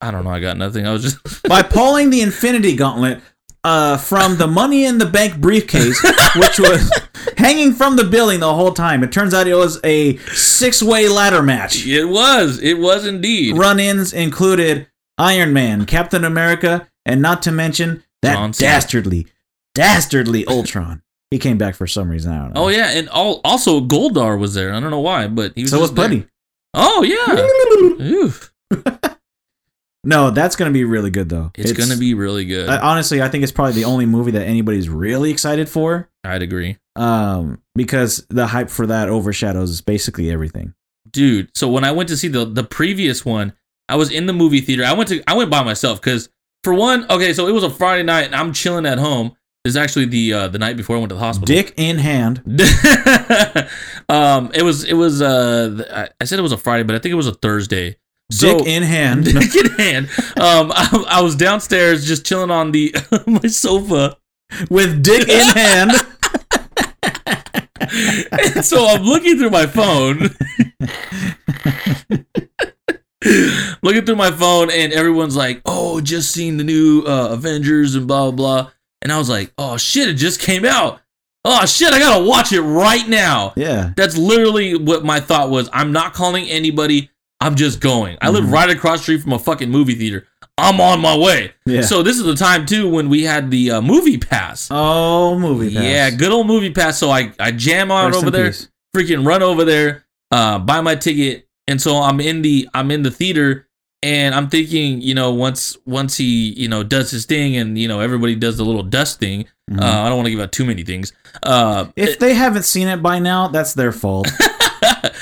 I don't know. I got nothing. I was just by pulling the Infinity Gauntlet uh, from the Money in the Bank briefcase, which was hanging from the building the whole time. It turns out it was a six-way ladder match. It was. It was indeed. Run-ins included Iron Man, Captain America, and not to mention that John Cena. dastardly, dastardly Ultron. He came back for some reason. I don't know. Oh yeah, and all, also Goldar was there. I don't know why, but he was. so was just there. Oh yeah. No, that's gonna be really good though. It's, gonna be really good. I, honestly, I think it's probably the only movie that anybody's really excited for. I'd agree, um, because the hype for that overshadows basically everything. dude. So when I went to see the the previous one, I was in the movie theater. I went to I went by myself because for one, okay, so it was a Friday night and I'm chilling at home. This is actually the uh, the night before I went to the hospital. Dick in hand. um, it was it was uh, I- said it was a Friday, but I think it was a Thursday. So, Dick in hand. Dick in hand. Um, I, I was downstairs just chilling on the my sofa. with dick in hand. And so I'm looking through my phone. looking through my phone, and everyone's like, "Oh, just seen the new uh, Avengers and blah blah blah," and I was like, "Oh shit, it just came out." Oh shit, I gotta watch it right now. Yeah. That's literally what my thought was. I'm not calling anybody. I'm just going. I live Mhm. right across the street from a fucking movie theater. I'm on my way. Yeah. So this is the time too when we had the uh, movie pass. oh, movie pass. Yeah, good old movie pass. So I I jam out Rest over there, peace. freaking run over there, uh, buy my ticket, and so I'm in the I'm in the theater, and I'm thinking, you know, once once he you know does his thing, and you know everybody does the little dust thing. Mhm. Uh, I don't want to give out too many things. Uh, if they haven't seen it by now, that's their fault.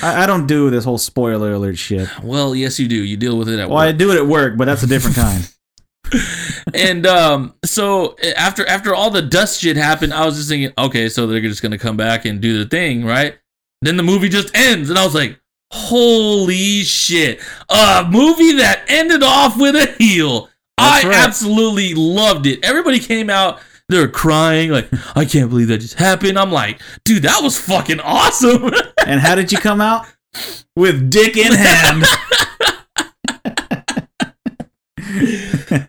I, I don't do this whole spoiler alert shit. well, yes, you do. You deal with it at Well, I do it at work, but that's a different kind. and um, so after after all the dust shit happened, I was just thinking, okay, so they're just gonna come back and do the thing, right? Then the movie just ends, and I was like, holy shit, a movie that ended off with a heel. That's I right. absolutely loved it. Everybody came out. They were crying, like, I can't believe that just happened. I'm like, dude, that was fucking awesome. and how did you come out? With dick in hand.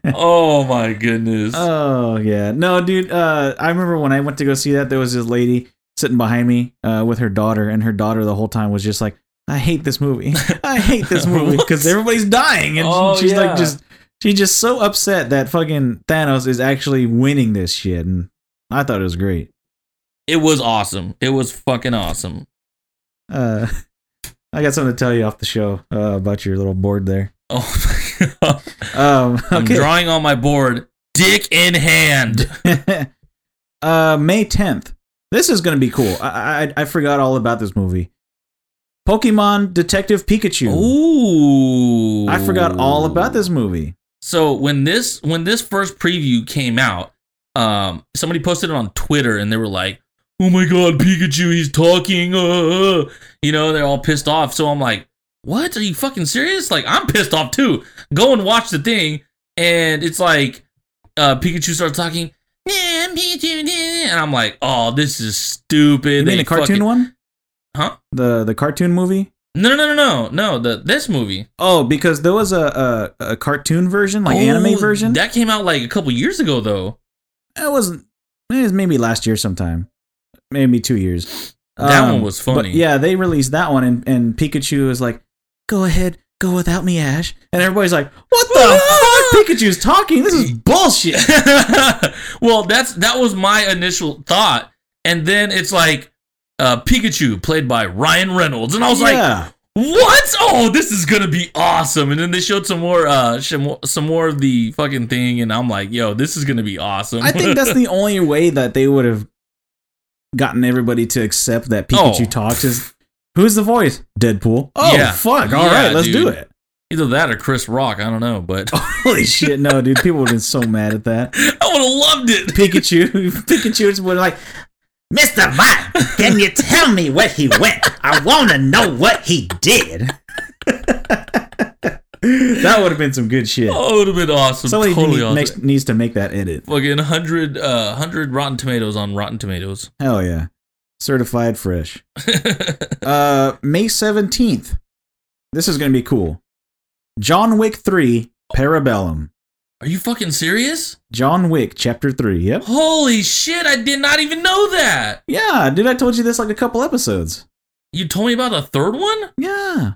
oh my goodness. Oh yeah, no, dude. Uh, I remember when I went to go see that, there was this lady sitting behind me uh, with her daughter, and her daughter the whole time was just like, "I hate this movie. I hate this movie because everybody's dying," and Oh, she's yeah. like, just she's just so upset that fucking Thanos is actually winning this shit, and I thought it was great. it was awesome. It was fucking awesome. Uh, I got something to tell you off the show uh, about your little board there. Oh my god. Um, I'm drawing on my board, dick in hand. uh, May 10th. This is going to be cool. I, I I forgot all about this movie. Pokemon Detective Pikachu. Ooh. I forgot all about this movie. So when this when this first preview came out, um, somebody posted it on Twitter and they were like, "Oh my god, Pikachu, he's talking!" Uh, uh." You know, they're all pissed off. So I'm like, "What? Are you fucking serious?" Like I'm pissed off too. Go and watch the thing, and it's like, uh, Pikachu starts talking. "Yeah, I'm Pikachu," and I'm like, "Oh, this is stupid." You mean They the cartoon fucking- one? Huh? The the cartoon movie? No, no, no, no, no, no. The this movie, Oh, because there was a a, a cartoon version, like oh, anime Oh, version. that came out like a couple years ago, though. it wasn't. It was maybe last year sometime, maybe two years. That one um, was but funny. yeah, they released that one, and, and Pikachu was like, "Go ahead, go without me, Ash." And everybody's like, "What the fuck? Pikachu's talking. This is bullshit." well, that's that was my initial thought, and then it's like uh, Pikachu played by Ryan Reynolds, and I was like, yeah. "What? Oh, this is gonna be awesome!" And then they showed some more, uh, some more, some more of the fucking thing, and I'm like, "Yo, this is gonna be awesome." I think that's the only way that they would have gotten everybody to accept that Pikachu Oh. talks is who's the voice? Deadpool. Oh Yeah. fuck! All right, Yeah, let's do it. either that or Chris Rock. I don't know, but Holy shit! No, dude, people would have been so mad at that. I would have loved it. Pikachu, Pikachu would like, Mr. Mime, can you tell me where he went? I want to know what he did. that would have been some good shit. Oh, it would have been awesome. Somebody totally need- awesome. makes, needs to make that edit. Fucking 100, uh, 100 Rotten Tomatoes on Rotten Tomatoes. Hell yeah, certified fresh. Uh, May seventeenth. This is gonna be cool. John Wick three, Parabellum. Are you fucking serious? John Wick chapter three. Yep. Holy shit, I did not even know that. Yeah, dude, I told you this like a couple episodes. You told me about the third one? Yeah.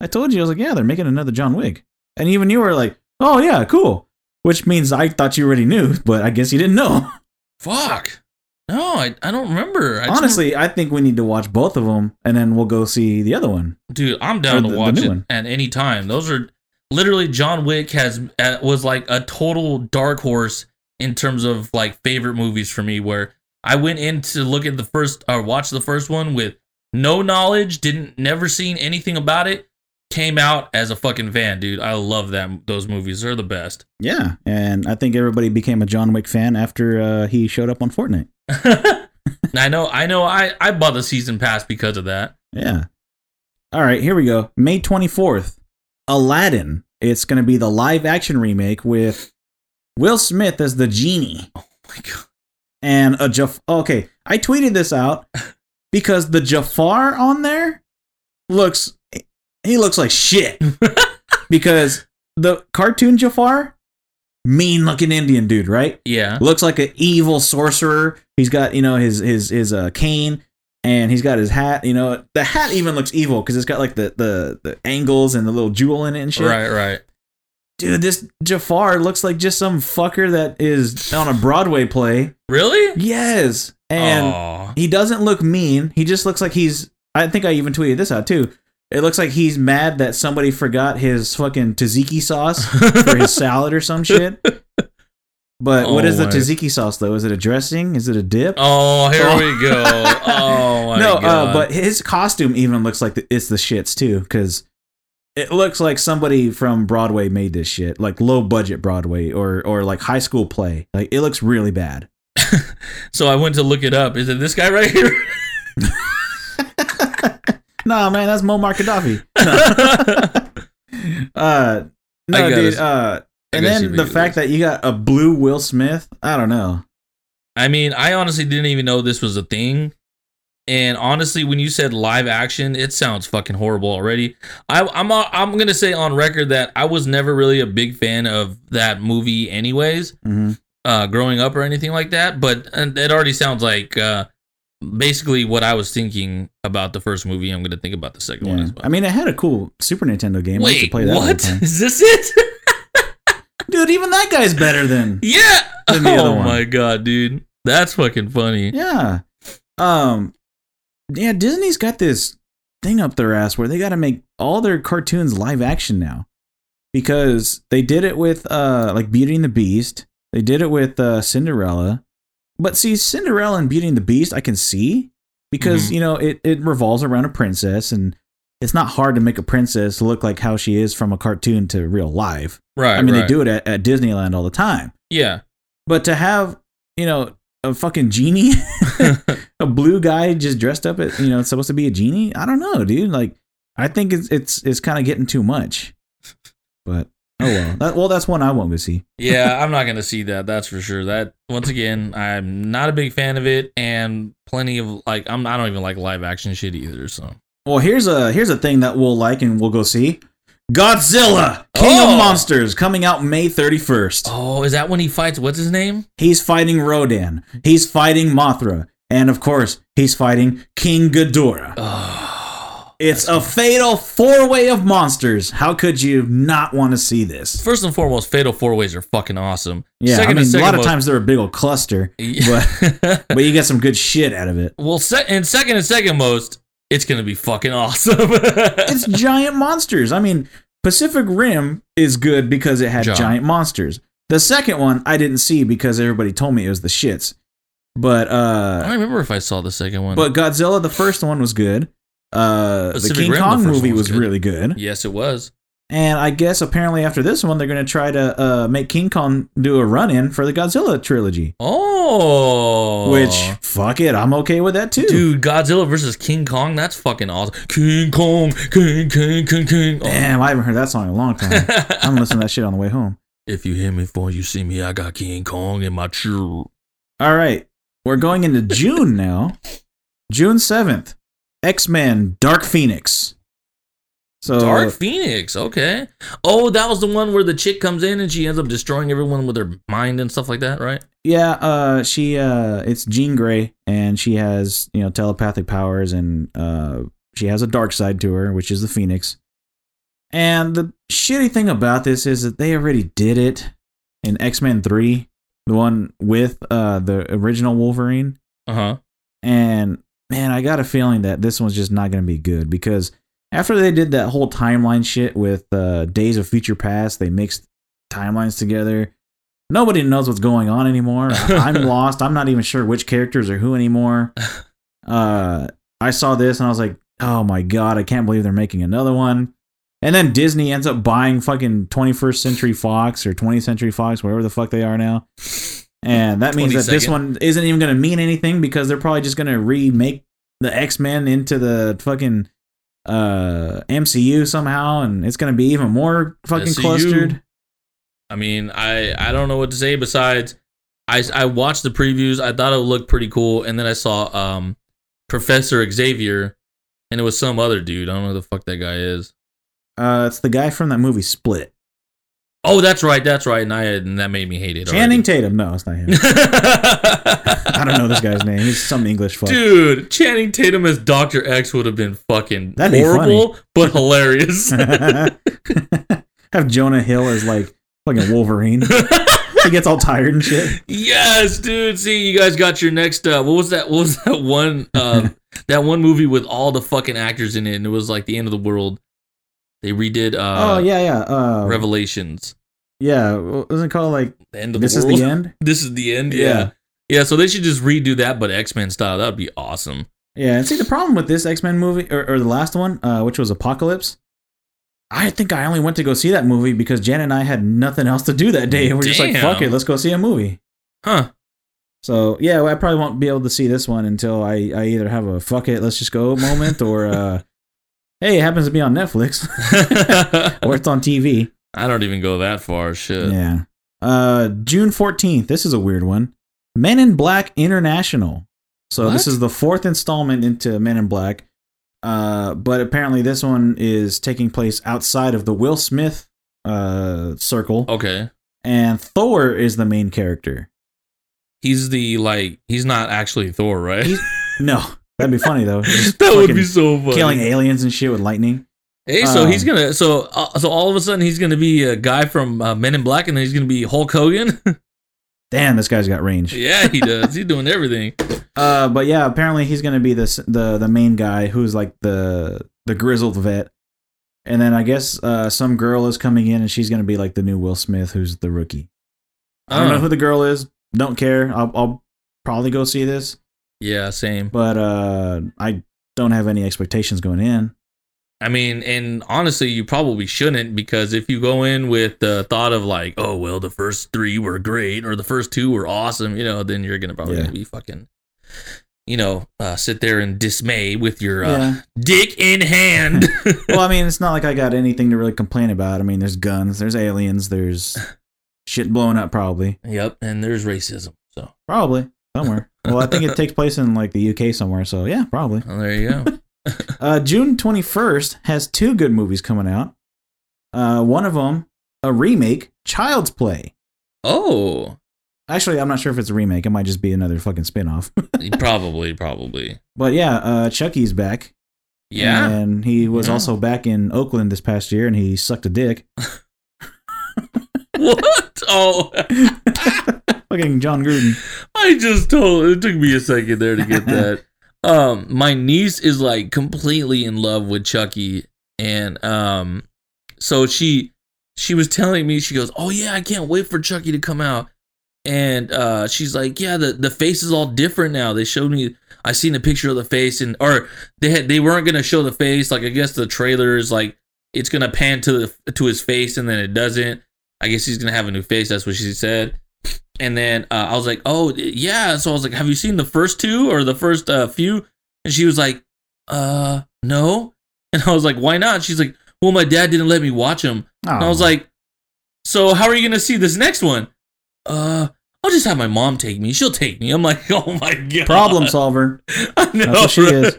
I told you, I was like, yeah, they're making another John Wick. And even you were like, oh, yeah, cool. Which means I thought you already knew, but I guess you didn't know. Fuck. No, I, I don't remember. I Honestly, I think we need to watch both of them and then we'll go see the other one. dude, I'm down to the- the watch it one. at any time. Those are literally John Wick has uh, was like a total dark horse in terms of like favorite movies for me. Where I went in to look at the first or watch the first one with no knowledge, didn't never seen anything about it. Came out as a fucking fan, dude. I love them. Those movies. They're the best. Yeah. And I think everybody became a John Wick fan after uh, he showed up on Fortnite. I know, I know. I I bought the season pass because of that. Yeah. All right, here we go. May 24th, Aladdin. It's going to be the live action remake with Will Smith as the genie. Oh my god. and a Jaf. Okay, I tweeted this out because the Jafar on there looks he looks like shit. because the cartoon Jafar, mean looking Indian dude, right? Yeah. Looks like an evil sorcerer. He's got you know his his his uh, cane. And he's got his hat, you know. The hat even looks evil because it's got like the, the the angles and the little jewel in it and shit. Right, right. Dude, this Jafar looks like just some fucker that is on a Broadway play. Really? Yes. And Aw. he doesn't look mean. He just looks like he's. I think I even tweeted this out too. It looks like he's mad that somebody forgot his fucking tzatziki sauce for his salad or some shit. But what Oh is the tzatziki sauce though? Is it a dressing? Is it a dip? Oh, here Oh. we go. Oh my no, god. uh, but his costume even looks like the, it's the shits too, because it looks like somebody from Broadway made this shit, like low budget Broadway or or like high school play. Like it looks really bad. so I went to look it up. Is it this guy right here? Nah, man, that's Muammar Gaddafi. Uh, no, dude. Uh, and then the fact that you got a blue Will Smith, I don't know. I mean, I honestly didn't even know this was a thing. And honestly, when you said live action, it sounds fucking horrible already. I, I'm uh, I'm gonna say on record that I was never really a big fan of that movie, anyways. hmm uh, growing up or anything like that. But it already sounds like uh, basically what I was thinking about the first movie. I'm going to think about the second one as well. I mean, it had a cool Super Nintendo game. I used to Wait, play that what? Is this it? Dude, even that guy's better than yeah. Than the other oh my god, dude, that's fucking funny. Yeah. Um yeah, Disney's got this thing up their ass where they got to make all their cartoons live action now. Because they did it with uh like Beauty and the Beast. They did it with uh Cinderella. But see Cinderella and Beauty and the Beast I can see because, Mhm. you know, it it revolves around a princess and it's not hard to make a princess look like how she is from a cartoon to real life. Right. I mean, right. they do it at, at Disneyland all the time. Yeah. But to have, you know, a fucking genie, a blue guy just dressed up as, you know, it's supposed to be a genie. I don't know, dude. Like, I think it's it's it's kind of getting too much. But oh well. That, well, that's one I won't go see. yeah, I'm not gonna see that. That's for sure. That once again, I'm not a big fan of it, and plenty of like, I'm I don't even like live action shit either. So Well, here's a here's a thing that we'll like and we'll go see. Godzilla, King Oh. of Monsters, coming out May 31st. oh, is that when he fights? What's his name? He's fighting Rodan. He's fighting Mothra. And of course, he's fighting King Ghidorah. Oh, It's a fatal four way of monsters. How could you not want to see this? first and foremost, Fatal Four Ways are fucking awesome. Yeah, Second I mean, a lot of times they're a big old cluster, but but you get some good shit out of it. well, se- and second and second most, it's gonna be fucking awesome. It's giant monsters. I mean, Pacific Rim is good because it had John. giant monsters. The second one I didn't see because everybody told me it was the shits. But uh, I don't remember if I saw the second one. but Godzilla the first one was good. Uh the King Rim, Kong first movie was was good. really good. yes, it was. And I guess apparently after this one they're going to try to uh make King Kong do a run-in for the Godzilla trilogy. Oh, Which fuck it, I'm okay with that too. dude, Godzilla versus King Kong, that's fucking awesome. King Kong, King, King, King, King. Oh. Damn, I haven't heard that song in a long time. I'm listening to that shit on the way home. if you hear me before you see me, I got King Kong in my true. All right, we're going into June now. June 7th, X Men Dark Phoenix. So, Dark Phoenix, okay. Oh, that was the one where the chick comes in and she ends up destroying everyone with her mind and stuff like that, right? yeah, uh, she, uh, it's Jean Grey, and she has, you know, telepathic powers, and, uh, she has a dark side to her, which is the Phoenix. And the shitty thing about this is that they already did it in X Men 3, the one with, uh, the original Wolverine. Uh huh. And man, I got a feeling that this one's just not going to be good because after they did that whole timeline shit with uh, Days of Future Past, they mixed timelines together. Nobody knows what's going on anymore. I'm lost. I'm not even sure which characters are who anymore. Uh, I saw this and I was like, oh my god, I can't believe they're making another one. And then Disney ends up buying fucking 21st Century Fox or 20th Century Fox, wherever the fuck they are now. And that means that this one isn't even going to mean anything because they're probably just going to remake the X Men into the fucking uh, MCU somehow, and it's going to be even more fucking SCU. clustered. I mean, I I don't know what to say besides I I watched the previews. I thought it looked pretty cool, and then I saw um Professor Xavier, and it was some other dude. I don't know who the fuck that guy is. Uh, it's the guy from that movie Split. Oh, that's right, that's right, and I and that made me hate it. Channing Tatum. No, it's not him. I don't know this guy's name. He's some English fuck. Dude, Channing Tatum as Doctor X would have been fucking That'd be horrible, but hilarious. Have Jonah Hill as like fucking Wolverine. he gets all tired and shit. yes, dude. See, you guys got your next. Uh, what was that? What was that one? Um, that one movie with all the fucking actors in it, and it was like the end of the world. They redid. Uh, oh yeah, yeah. Uh, Revelations. yeah. What was it called? Like The end of this the is the end. This is the end. Yeah. Yeah. yeah. So they should just redo that, but X Men style. That'd be awesome. Yeah, and see the problem with this X Men movie or, or the last one, uh, which was Apocalypse. I think I only went to go see that movie because Jen and I had nothing else to do that day, and we're just like, "Fuck it, let's go see a movie." Huh. So yeah, well, I probably won't be able to see this one until I, I either have a "fuck it, let's just go" moment, or uh, hey, it happens to be on Netflix or it's on TV. I don't even go that far. Shit. Yeah. Uh, June fourteenth. This is a weird one. Men in Black International. So this is the fourth installment into Men in Black. Uh, but apparently this one is taking place outside of the Will Smith uh circle, Okay. and Thor is the main character. He's the like. He's not actually Thor, right? He's- No, that'd be funny though. Just that would be so funny. killing aliens and shit with lightning. Hey, so Um, he's gonna so uh, so all of a sudden he's gonna be a guy from uh, Men in Black, and then he's gonna be Hulk Hogan. Damn, this guy's got range. yeah, he does. He's doing everything. Uh, but yeah, apparently he's gonna be this the the main guy who's like the the grizzled vet, and then I guess uh, some girl is coming in and she's gonna be like the new Will Smith, who's the rookie. I don't know Oh. who the girl is. Don't care. I'll, I'll probably go see this, Yeah, same. but uh, I don't have any expectations going in. I mean, and honestly, you probably shouldn't because if you go in with the thought of like, oh well, the first three were great or the first two were awesome, you know, then you're gonna probably Yeah. gonna be fucking, you know, uh, sit there in dismay with your uh, Yeah. dick in hand. well, I mean, it's not like I got anything to really complain about. I mean, there's guns, there's aliens, there's shit blowing up, probably, yep, and there's racism. So probably somewhere. well, I think it takes place in like the UK somewhere, so yeah, probably. well, there you go. Uh, June 21st has two good movies coming out. Uh, one of them, a remake, Child's Play. oh, Actually, I'm not sure if it's a remake. It might just be another fucking spin-off. probably, probably. but yeah, uh, Chucky's back. Yeah. And he was Yeah. also back in Oakland this past year and he sucked a dick. what? Oh, fucking Jon Gruden. I just told. It took me a second there to get that. um, my niece is like completely in love with Chucky, and um, so she she was telling me she goes, "Oh yeah, I can't wait for Chucky to come out." And uh, she's like, "Yeah, the the face is all different now." They showed me. I seen a picture of the face, and or they had they weren't gonna show the face. Like I guess the trailer is like it's gonna pan to the to his face, and then it doesn't. I guess he's gonna have a new face. That's what she said. And then uh, I was like, "Oh yeah." So I was like, "Have you seen the first two or the first uh, few?" And she was like, "Uh, no." And I was like, "Why not?" She's like, "Well, my dad didn't let me watch them." And I was like, "So how are you gonna see this next one?" Uh, I'll just have my mom take me. She'll take me. I'm like, "Oh my god." problem solver. I know. what she is.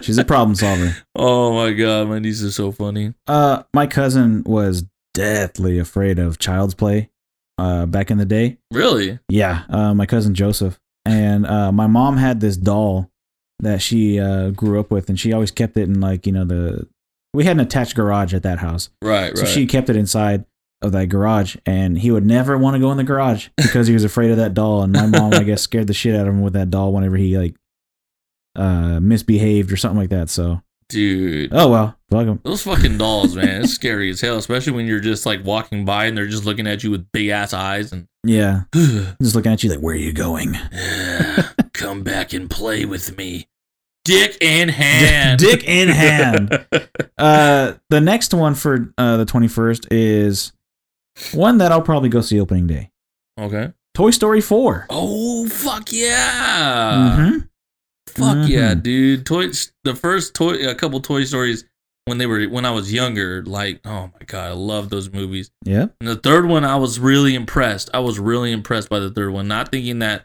She's a problem solver. oh my god, my niece is so funny. Uh, my cousin was deathly afraid of Child's Play. Uh, back in the day. Really? Yeah, uh, my cousin Joseph and uh, my mom had this doll that she uh, grew up with, and she always kept it in like you know the we had an attached garage at that house, Right, right. so right. she kept it inside of that garage, and he would never want to go in the garage because he was afraid of that doll, and my mom I guess scared the shit out of him with that doll whenever he like uh misbehaved or something like that. So Dude. oh well, fuck him. Those fucking dolls, man, it's scary as hell, especially when you're just like walking by and they're just looking at you with big ass eyes and Yeah, just looking at you like where are you going? come back and play with me. Dick in hand. Dick in hand. Uh, the next one for uh, the 21st is one that I'll probably go see opening day. okay. Toy Story 4. Oh fuck yeah. Mhm. Fuck yeah, Mhm. dude. Toy the first toy a couple Toy Stories when they were when I was younger, like, oh my god, I love those movies. Yeah. And the third one I was really impressed. I was really impressed by the third one, not thinking that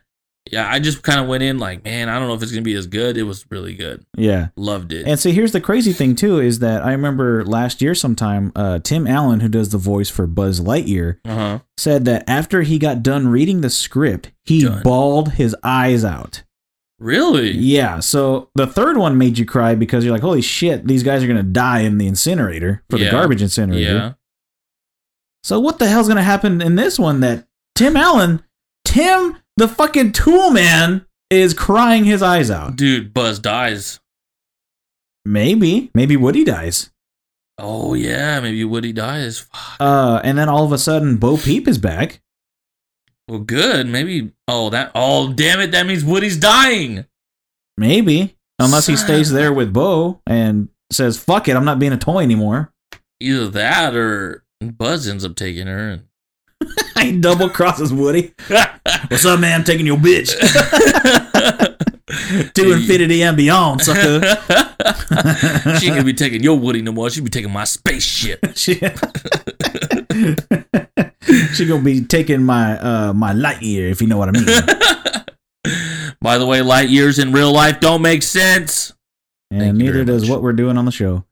yeah, I just kind of went in like, man, I don't know if it's gonna be as good. It was really good. Yeah. Loved it. And see, here's the crazy thing too is that I remember last year sometime, uh, Tim Allen, who does the voice for Buzz Lightyear, Uh huh. said that after he got done reading the script, he Done. bawled his eyes out. Really? Yeah. So the third one made you cry because you're like, holy shit, these guys are gonna die in the incinerator for the garbage incinerator. Yeah. So what the hell's gonna happen in this one that Tim Allen, Tim the fucking tool man, is crying his eyes out? Dude, Buzz dies. Maybe, maybe Woody dies. Oh yeah, maybe Woody dies. Fuck. Uh, and then all of a sudden, Bo Peep is back. Well, good. Maybe. Oh, that. Oh, damn it! That means Woody's dying. Maybe, unless he stays there with Bo and says, "Fuck it, I'm not being a toy anymore." Either that or Buzz ends up taking her. And... he double crosses Woody. What's up, man? I'm taking your bitch to infinity and beyond, sucker. she ain't gonna be taking your Woody no more. She'll be taking my spaceship. she, she gonna be taking my uh my light year, if you know what I mean. By the way, light years in real life don't make sense. And Thank neither does much. what we're doing on the show.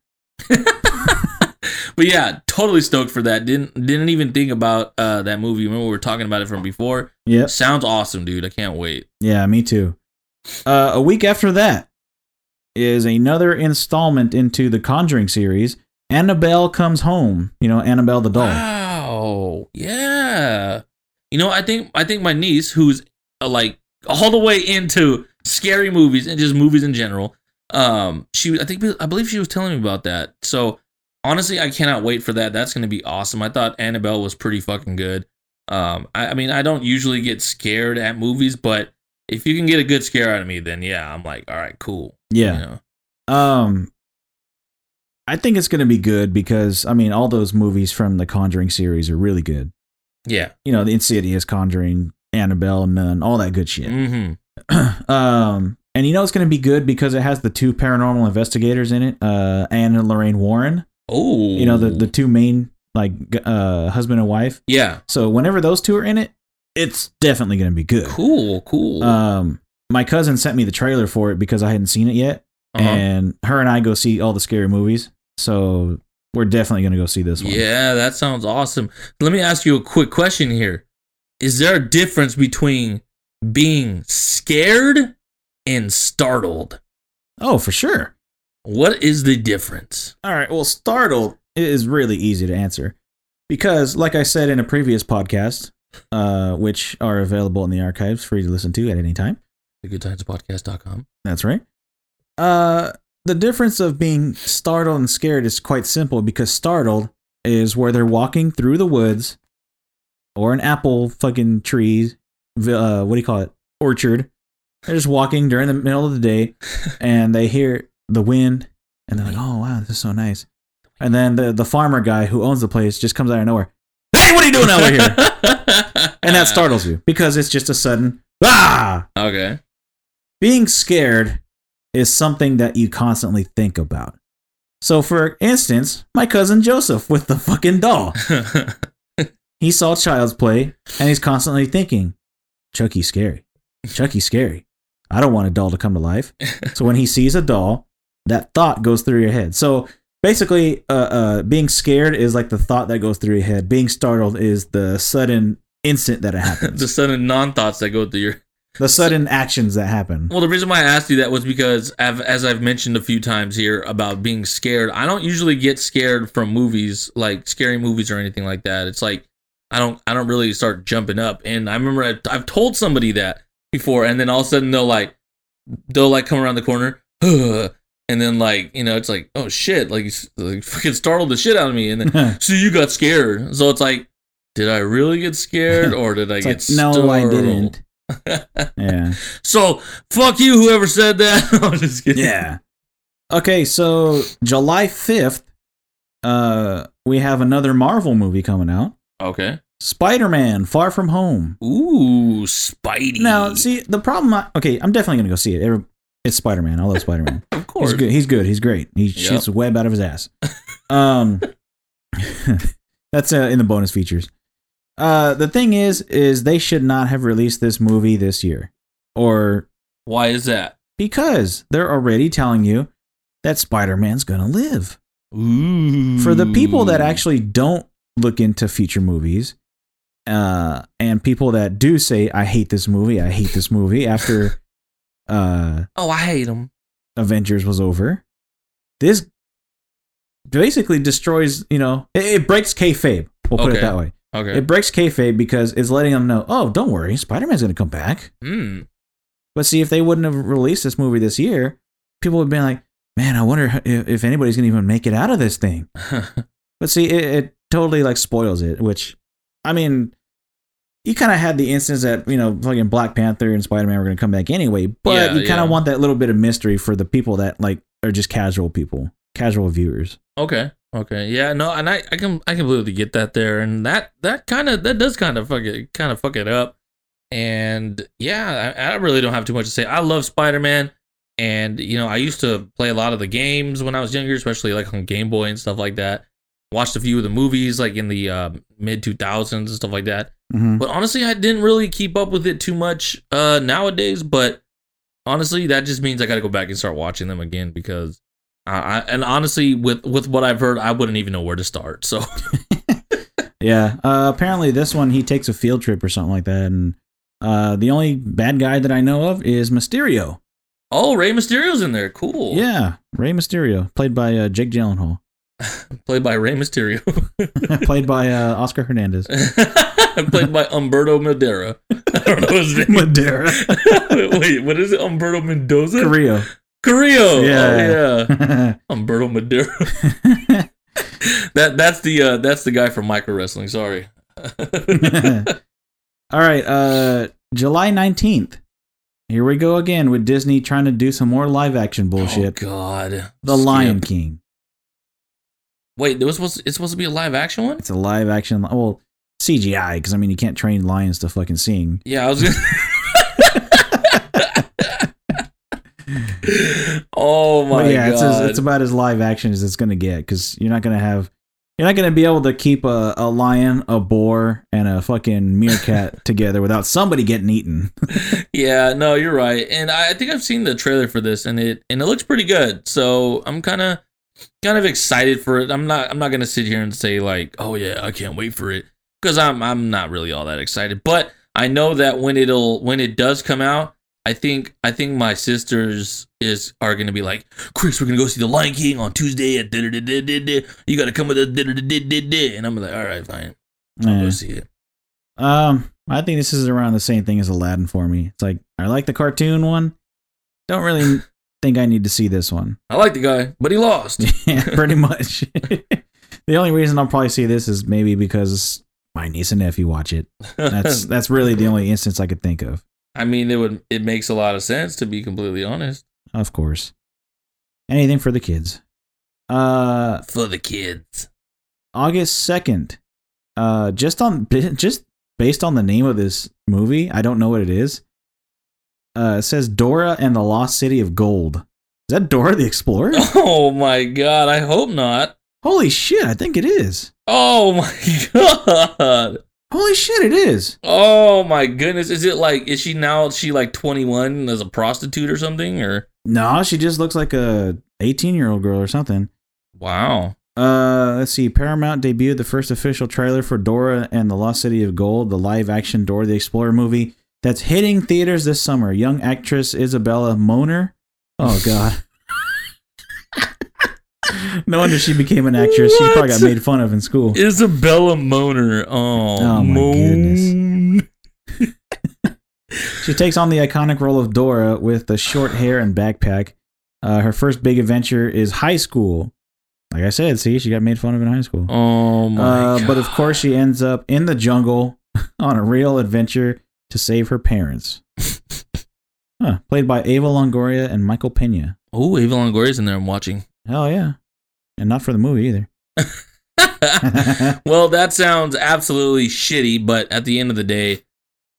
But yeah, totally stoked for that. Didn't didn't even think about uh, that movie. Remember we were talking about it from before. Yeah, Sounds awesome, dude. I can't wait. Yeah, me too. Uh, a week after that is another installment into the Conjuring series. Annabelle comes home. You know, Annabelle the doll. Wow. Yeah. You know, I think I think my niece, who's uh, like all the way into scary movies and just movies in general, um, she I think I believe she was telling me about that. So honestly, I cannot wait for that. That's gonna be awesome. I thought Annabelle was pretty fucking good. Um, I, I mean, I don't usually get scared at movies, but if you can get a good scare out of me, then yeah, I'm like, all right, cool. Yeah. You know? Um, I think it's gonna be good because I mean, all those movies from the Conjuring series are really good. Yeah. You know, the Insidious, Conjuring, Annabelle, Nun, all that good shit. Mm-hmm. um, and you know it's gonna be good because it has the two paranormal investigators in it, uh, Anne and Lorraine Warren. Oh. You know, the the two main like uh husband and wife. Yeah. So whenever those two are in it, it's definitely gonna be good. Cool. Cool. Um, my cousin sent me the trailer for it because I hadn't seen it yet, Uh-huh. and her and I go see all the scary movies. So we're definitely gonna go see this one. Yeah, that sounds awesome. Let me ask you a quick question here. Is there a difference between being scared and startled? Oh, for sure. What is the difference? All right. Well, startled is really easy to answer because, like I said in a previous podcast, uh, which are available in the archives, for you to listen to at any time. TheGoodTimesPodcast.com. That's right. Uh, the difference of being startled and scared is quite simple because startled is where they're walking through the woods or an apple fucking tree, uh, what do you call it? Orchard. They're just walking during the middle of the day and they hear the wind and they're like, oh, wow, this is so nice. And then the, the farmer guy who owns the place just comes out of nowhere. Hey, what are you doing over here? And that startles you because it's just a sudden, ah! Okay. being scared is something that you constantly think about. So, for instance, my cousin Joseph with the fucking doll. He saw Child's Play and he's constantly thinking, Chucky's scary. Chucky's scary. I don't want a doll to come to life. So, when he sees a doll, that thought goes through your head. So, basically, uh, uh, being scared is like the thought that goes through your head. Being startled is the sudden instant that it happens, the sudden non thoughts that go through your. the sudden actions that happen. Well, the reason why I asked you that was because, I've, as I've mentioned a few times here about being scared, I don't usually get scared from movies, like scary movies or anything like that. It's like I don't, I don't really start jumping up. And I remember I've, I've told somebody that before, and then all of a sudden they'll like, they'll like come around the corner, and then like, you know, it's like, oh shit, like, like fucking startled the shit out of me, and then so you got scared. So it's like, did I really get scared, or did I get like, no, I didn't. Yeah. So fuck you, whoever said that. I'm just kidding. Yeah. Okay, so July 5th, uh, we have another Marvel movie coming out. Okay. Spider Man Far From Home. Ooh, Spidey. Now, see, the problem, I, okay, I'm definitely going to go see it. It's Spider Man. I love Spider Man. of course. He's good. He's good. He's great. He Yep. shoots a web out of his ass. Um, that's uh, in the bonus features. Uh, the thing is, is they should not have released this movie this year Or Why is that? because they're already telling you that Spider-Man's going to live. Ooh. For the people that actually don't look into future movies, uh, and people that do say, I hate this movie, I hate this movie after uh, Oh, I hate them. Avengers was over, this basically destroys, you know, it, it breaks kayfabe. We'll put Okay. it that way. Okay. It breaks kayfabe because it's letting them know, oh, don't worry, Spider Man's going to come back. Hmm. But see, if they wouldn't have released this movie this year, people would have been like, man, I wonder if, if anybody's going to even make it out of this thing. But see, it, it totally like spoils it, which, I mean, you kind of had the instance that, you know, fucking Black Panther and Spider Man were going to come back anyway, but Yeah, you kind of yeah. want that little bit of mystery for the people that like are just casual people, casual viewers. Okay. Okay. Yeah. No. And I, I can, I completely get that there, and that, that kind of, that does kind of fuck it, kind of fuck it up. And yeah, I, I really don't have too much to say. I love Spider Man, and you know, I used to play a lot of the games when I was younger, especially like on Game Boy and stuff like that. Watched a few of the movies like in the uh, mid two thousands and stuff like that. Mm-hmm. But honestly, I didn't really keep up with it too much uh, nowadays. But honestly, that just means I got to go back and start watching them again because, I, and honestly, with with what I've heard, I wouldn't even know where to start. So Yeah. Uh, apparently, this one he takes a field trip or something like that, and uh, the only bad guy that I know of is Mysterio. oh, Rey Mysterio's in there. Cool. Yeah, Rey Mysterio, played by uh, Jake Gyllenhaal, Played by Rey Mysterio. played by uh, Oscar Hernandez. Played by Umberto Madeira. I don't know his name. Madeira, Wait, what is it? Umberto Mendoza? Carrillo. Carrillo. Yeah. Oh, yeah. Umberto Madeira. that that's the uh, that's the guy from micro wrestling. Sorry. All right, uh, July nineteenth. Here we go again with Disney trying to do some more live action bullshit. Oh God. the Lion King. Wait, there was supposed it's supposed to be a live action one. It's a live action. Well, CGI because I mean you can't train lions to fucking sing. Yeah, I was gonna. Oh my But yeah, it's, god! as, it's about as live action as it's gonna get because you're not gonna have, you're not gonna be able to keep a, a lion, a boar, and a fucking meerkat together without somebody getting eaten. yeah, no, you're right, and I, I think I've seen the trailer for this, and it and it looks pretty good. So I'm kind of kind of excited for it. I'm not I'm not gonna sit here and say like, oh yeah, I can't wait for it because I'm I'm not really all that excited. But I know that when it'll when it does come out, I think I think my sisters is are gonna be like, Chris, we're gonna go see the Lion King on Tuesday at da da da da da. You gotta come with da da da da da da. And I'm like, all right, fine, I'll Yeah. go see it. Um, I think this is around the same thing as Aladdin for me. It's like I like the cartoon one. Don't really think I need to see this one. I like the guy, but he lost. yeah, pretty much. the only reason I'll probably see this is maybe because my niece and nephew watch it. That's that's really the only instance I could think of. I mean, it would it makes a lot of sense to be completely honest. Of course. Anything for the kids. Uh For the kids. August 2nd. Uh just on just based on the name of this movie, I don't know what it is. Uh it says Dora and the Lost City of Gold. Is that Dora the Explorer? Oh my god, I hope not. Holy shit, I think it is. Oh my god. Holy shit, it is. Oh my goodness. Is it like is she now is she like 21 as a prostitute or something or No, she just looks like a 18-year-old girl or something. wow. Uh, let's see. Paramount debuted the first official trailer for Dora and the Lost City of Gold, the live-action Dora the Explorer movie that's hitting theaters this summer. Young actress Isabela Moner. Oh God. no wonder she became an actress. She probably got made fun of in school. Isabela Moner. Oh, Oh, my Moan. She takes on the iconic role of Dora with the short hair and backpack. Uh, her first big adventure is high school. Like I said, see, she got made fun of in high school. Oh my Uh, god. but of course, she ends up in the jungle on a real adventure to save her parents. huh, played by Eva Longoria and Michael Pena. Oh, Eva Longoria's in there I'm watching. Hell yeah. And not for the movie either. well, that sounds absolutely shitty, but at the end of the day,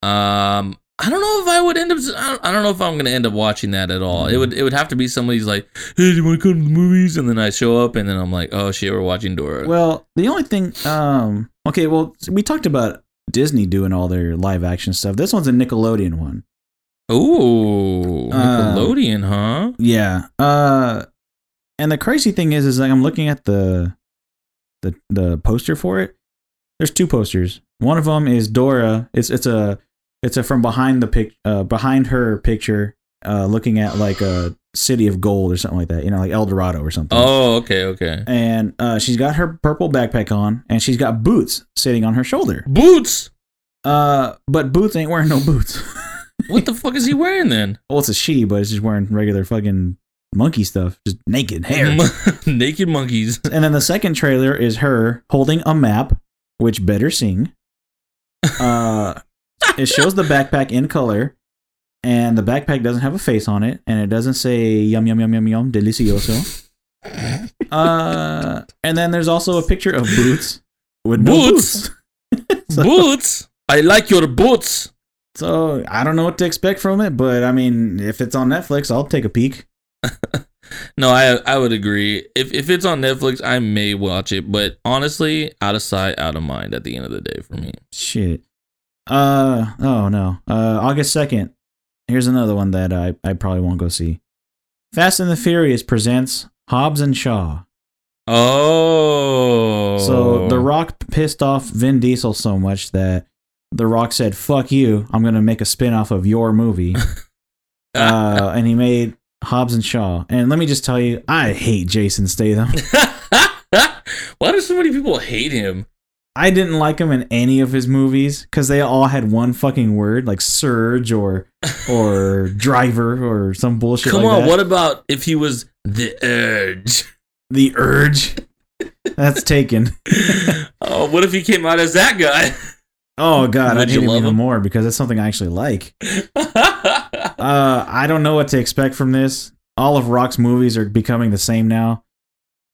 um, I don't know if I would end up. I don't, I don't know if I'm gonna end up watching that at all. It would. It would have to be somebody's like, "Hey, do you want to come to the movies?" And then I show up, and then I'm like, "Oh shit, we're watching Dora." Well, the only thing, um, okay, well, we talked about Disney doing all their live action stuff. This one's a Nickelodeon one. Ooh, Uh, Nickelodeon, huh? Yeah. Uh, and the crazy thing is, is like I'm looking at the the the poster for it. There's two posters. One of them is Dora. It's it's a it's a from behind the pic uh behind her picture, uh looking at like a city of gold or something like that. You know, like El Dorado or something. Oh, okay, okay. And uh, she's got her purple backpack on, and she's got boots sitting on her shoulder. Boots. Uh, but Boots ain't wearing no boots. What the fuck is he wearing then? well, it's a she, but it's just wearing regular fucking monkey stuff, just naked hair. Naked monkeys. and then the second trailer is her holding a map, which better sing. Uh, it shows the backpack in color, and the backpack doesn't have a face on it, and it doesn't say yum yum yum yum yum delicioso. Uh, and then there's also a picture of boots with no Boots? boots. so, Boots. I like your boots. so I don't know what to expect from it, but I mean, if it's on Netflix, I'll take a peek. No, I I would agree. If if it's on Netflix, I may watch it, but honestly, out of sight, out of mind at the end of the day for me. Shit. Uh oh no. Uh August second. Here's another one that I, I probably won't go see. Fast and the Furious presents Hobbs and Shaw. Oh. So The Rock pissed off Vin Diesel so much that The Rock said, Fuck you, I'm gonna make a spin-off of your movie. uh and he made Hobbs and Shaw. And let me just tell you, I hate Jason Statham. Why do so many people hate him? I didn't like him in any of his movies because they all had one fucking word like surge or or driver or some bullshit. Come like on, that. what about if he was the Urge? the urge? That's taken. oh, what if he came out as that guy? Oh god, Would I hate him love even him? more because that's something I actually like. Uh, I don't know what to expect from this. All of Rock's movies are becoming the same now.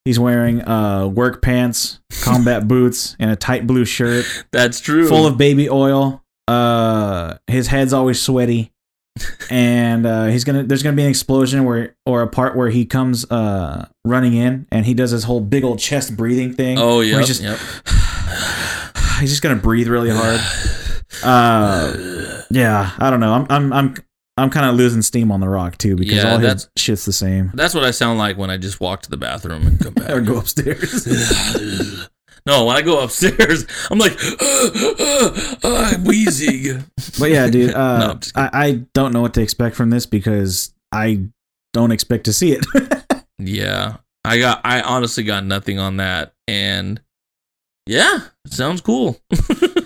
He's wearing uh work pants, combat boots, and a tight blue shirt. That's true. full of baby oil. Uh, his head's always sweaty, and uh, he's gonna. There's gonna be an explosion where, or a part where he comes uh running in, and he does his whole big old chest breathing thing. Oh yeah. he's just yep. he's just gonna breathe really hard. Uh, yeah, I don't know. I'm I'm I'm I'm kind of losing steam on the rock too because Yeah, all his shit's the same. That's what I sound like when I just walk to the bathroom and come back. Or go upstairs. no, when I go upstairs, I'm like, I'm wheezing. But yeah, dude, uh, kidding. I, I don't know what to expect from this because I don't expect to see it. Yeah, I got. I honestly got nothing on that, and yeah, sounds cool.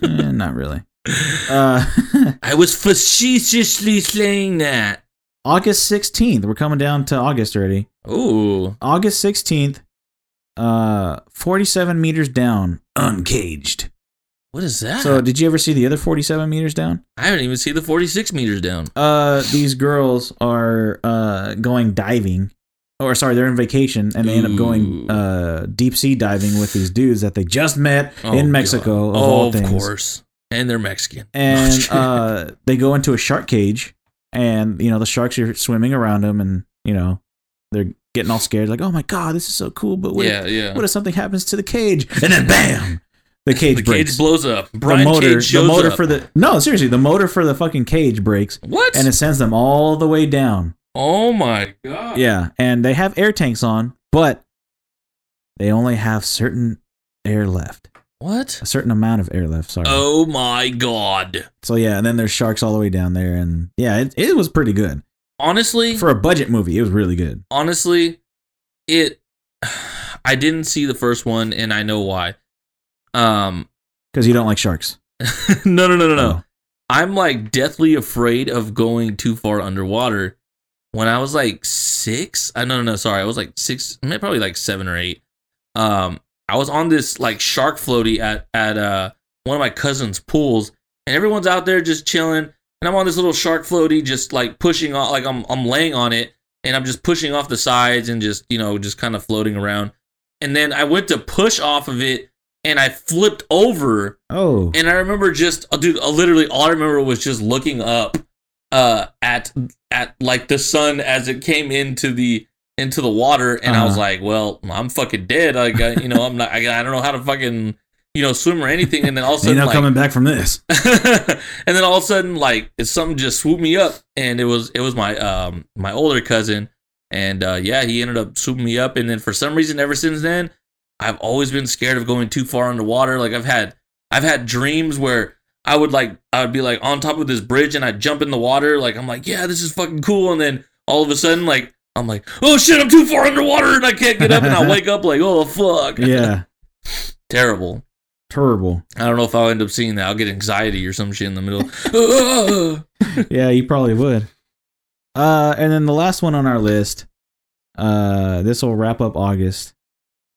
Eh, not really. Uh, I was facetiously saying that. August 16th. We're coming down to August already. Ooh, August 16th, uh, 47 meters down, uncaged. what is that? So, did you ever see the other 47 meters down? I haven't even seen the 46 meters down. Uh, these girls are uh going diving, or sorry, they're in vacation and they end up going uh deep sea diving with these dudes that they just met Oh, in Mexico. Of oh, all of things. course, and they're Mexican. and uh, they go into a shark cage, and you know the sharks are swimming around them, and you know they're getting all scared, like, "Oh my god, this is so cool!" But what, yeah, if, yeah. what if something happens to the cage? And then bam, the cage the breaks. cage blows up. the motor, Cage the motor up. for the no, seriously, the motor for the fucking cage breaks, what? and it sends them all the way down. oh my god. Yeah, and they have air tanks on, but they only have certain air left, What? a certain amount of air left. Sorry. Oh my god. So yeah, and then there's sharks all the way down there, and yeah, it, it was pretty good Honestly, for a budget movie. It was really good. honestly, it. I didn't see the first one, and I know why. Um, Because you don't like sharks. no, no, no, no, no. Oh. I'm like deathly afraid of going too far underwater. When I was like six, I no, no, no, sorry, I was like six, maybe probably like seven or eight. Um, I was on this like shark floaty at at uh one of my cousin's pools, and everyone's out there just chilling, and I'm on this little shark floaty, just like pushing off, like I'm I'm laying on it, and I'm just pushing off the sides and just you know just kind of floating around, and then I went to push off of it, and I flipped over Oh, and I remember just, uh, dude, uh, literally all I remember was just looking up uh, at at like the sun as it came into the into the water, and I was Uh-huh. like, well, I'm fucking dead. I, you know, I'm not. I, I don't know how to fucking you know, swim or anything, and then all of a sudden, no like, coming back from this. and then all of a sudden, like something just swooped me up, and it was it was my um my older cousin, and uh, yeah, he ended up swooping me up, and then for some reason, ever since then, I've always been scared of going too far underwater. Like I've had I've had dreams where I would like I would be like on top of this bridge, and I'd jump in the water, like I'm like, yeah, this is fucking cool, and then all of a sudden, like I'm like, oh shit, I'm too far underwater, and I can't get up, and I wake up like, oh fuck, Yeah, terrible. terrible. I don't know if I'll end up seeing that. I'll get anxiety or some shit in the middle. yeah, you probably would. Uh, and then the last one on our list. Uh, this will wrap up August,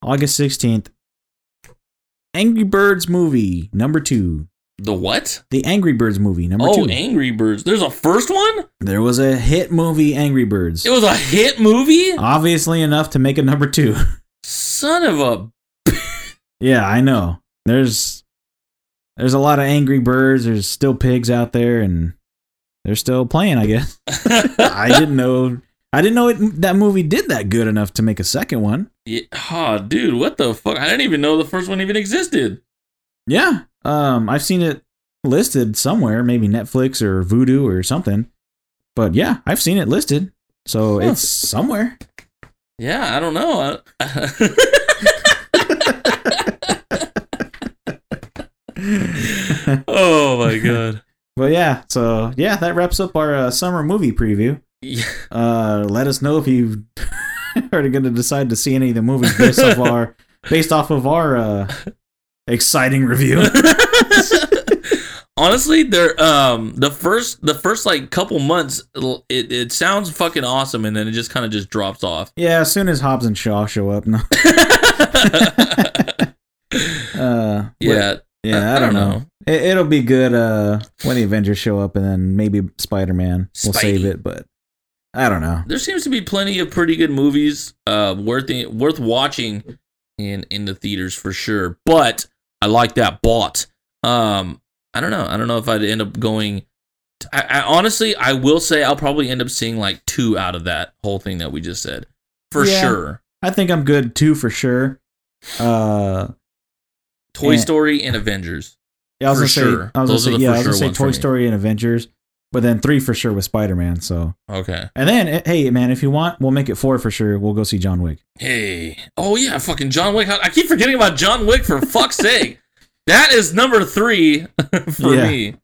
August sixteenth. Angry Birds movie number two. The what? The Angry Birds movie number Oh, two. Angry Birds. There's a first one? there was a hit movie, Angry Birds. It was a hit movie? Obviously enough to make a number two. Son of a. yeah, I know. There's there's a lot of Angry Birds. There's still pigs out there, and they're still playing. I guess. I didn't know. I didn't know it, that movie did that good enough to make a second one. Yeah, oh, dude, what the fuck? I didn't even know the first one even existed. Yeah. Um, I've seen it listed somewhere, maybe Netflix or Vudu or something. But yeah, I've seen it listed, so Huh. it's somewhere. Yeah, I don't know. oh my god. But yeah, so yeah, that wraps up our uh, summer movie preview. Yeah. Uh, let us know if you are going to decide to see any of the movies based off our based off of our uh, exciting review. Honestly, they're um the first the first like couple months it, it sounds fucking awesome and then it just kind of just drops off. yeah, as soon as Hobbs and Shaw show up, no. Uh, yeah, yeah, I, don't know. It, it'll be good uh, when the Avengers show up, and then maybe Spider Man will save it. But I don't know. there seems to be plenty of pretty good movies uh worth worth watching in in the theaters for sure. But I like that bot. Um I don't know. I don't know if I'd end up going I, I honestly I will say I'll probably end up seeing like two out of that whole thing that we just said. For Yeah. sure. I think I'm good too for sure. Uh, Toy Yeah. Story and Avengers. yeah, I was For gonna sure. say, I was Those gonna say, yeah, I was gonna say Toy. Story and Avengers, but then three for sure with Spider Man. So, Okay. and then eh, hey, man, if you want, we'll make it four for sure. We'll go see John Wick. Hey. Oh yeah, fucking John Wick. I keep forgetting about John Wick for fuck's sake. That is number three for Yeah. me.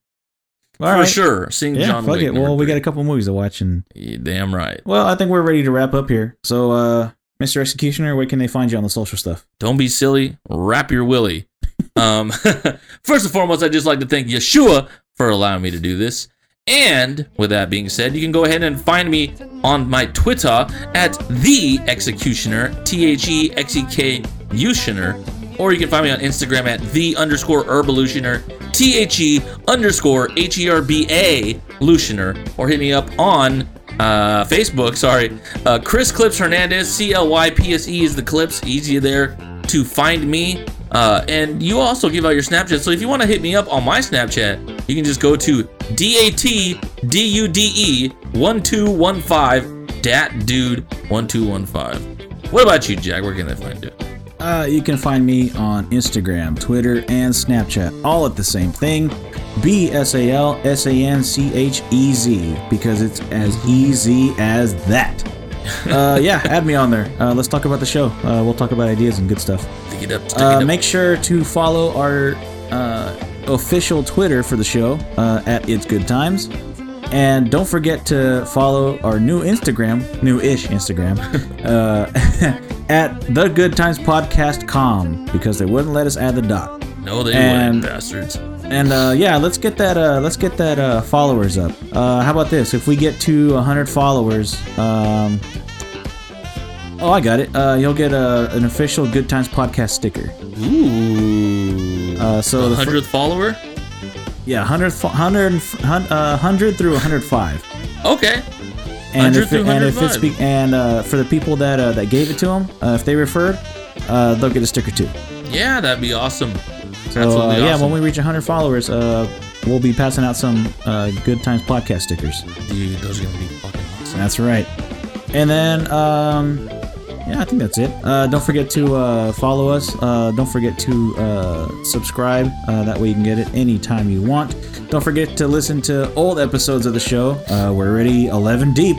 All for right. sure. Seeing Yeah, John fuck Wick. it. Well, we got a couple movies to watch, and damn right. well, I think we're ready to wrap up here. So, uh, Mr. Executioner, where can they find you on the social stuff? Don't be silly. Wrap your willy. um, first and foremost, I'd just like to thank Yeshua for allowing me to do this. And with that being said, you can go ahead and find me on my Twitter at the Executioner, T H E X E K Utioner, or you can find me on Instagram at the underscore Herbalutioner, T H E underscore H E R B A Lutioner, or hit me up on uh, Facebook. Sorry, uh, Chris Clypse Hernandez, C L Y P S E is the clips. Easier there to find me. Uh, and you also give out your Snapchat. So if you want to hit me up on my Snapchat, you can just go to D A T D U D E 1215 Dat Dude 1215. What about you, Jack? Where can they find you? Uh, you can find me on Instagram, Twitter, and Snapchat, all at the same thing. B S A L S A N C H E Z, because it's as easy as that. Uh, yeah, add me on there. Uh, let's talk about the show. Uh, we'll talk about ideas and good stuff. It up, Uh, it up. make sure to follow our uh, official Twitter for the show uh, at It's Good Times. And don't forget to follow our new Instagram, new-ish Instagram, uh, at the Good Times Podcast com because they wouldn't let us add the dot. no, they and- wouldn't, bastards. And uh, yeah, let's get that uh, let's get that uh, followers up. Uh, how about this? If we get to 100 followers, um, oh, I got it. Uh, you'll get a, an official Good Times podcast sticker. Ooh. Uh, so the the fir- hundredth follower? Yeah, 100, 100, uh, 100 through 105. Okay. And 100 if, through it, and if it's be- and uh, for the people that uh, that gave it to them, uh, if they referred, uh, they'll get a sticker too. Yeah, that'd be awesome. So uh, yeah, awesome. when we reach 100 followers, uh, we'll be passing out some uh, Good Times podcast stickers. Dude, those are gonna be fucking awesome. That's right. And then, um, yeah, I think that's it. Uh, don't forget to uh, follow us. Uh, don't forget to uh, subscribe. Uh, that way you can get it anytime you want. Don't forget to listen to old episodes of the show. Uh, we're already 11 deep.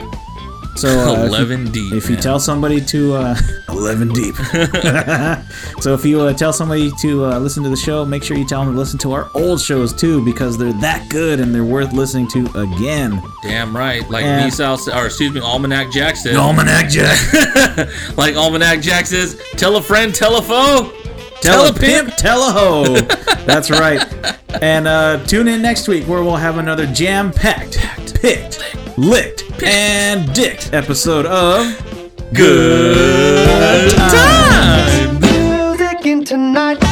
So uh, if you- 11 deep, If you tell somebody to uh, 11 deep. so if you uh, tell somebody to uh, listen to the show, make sure you tell them to listen to our old shows too because they're that good and they're worth listening to again. Damn right. Like Yeah. me, Sal, or excuse me, Almanac Jack said. Almanac Jack. like Almanac Jack says, tell a friend, tell a foe. Tell a pimp, tell a hoe. That's right. And uh, tune in next week where we'll have another jam-packed, picked, licked, and dicked episode of Good time. Music in tonight.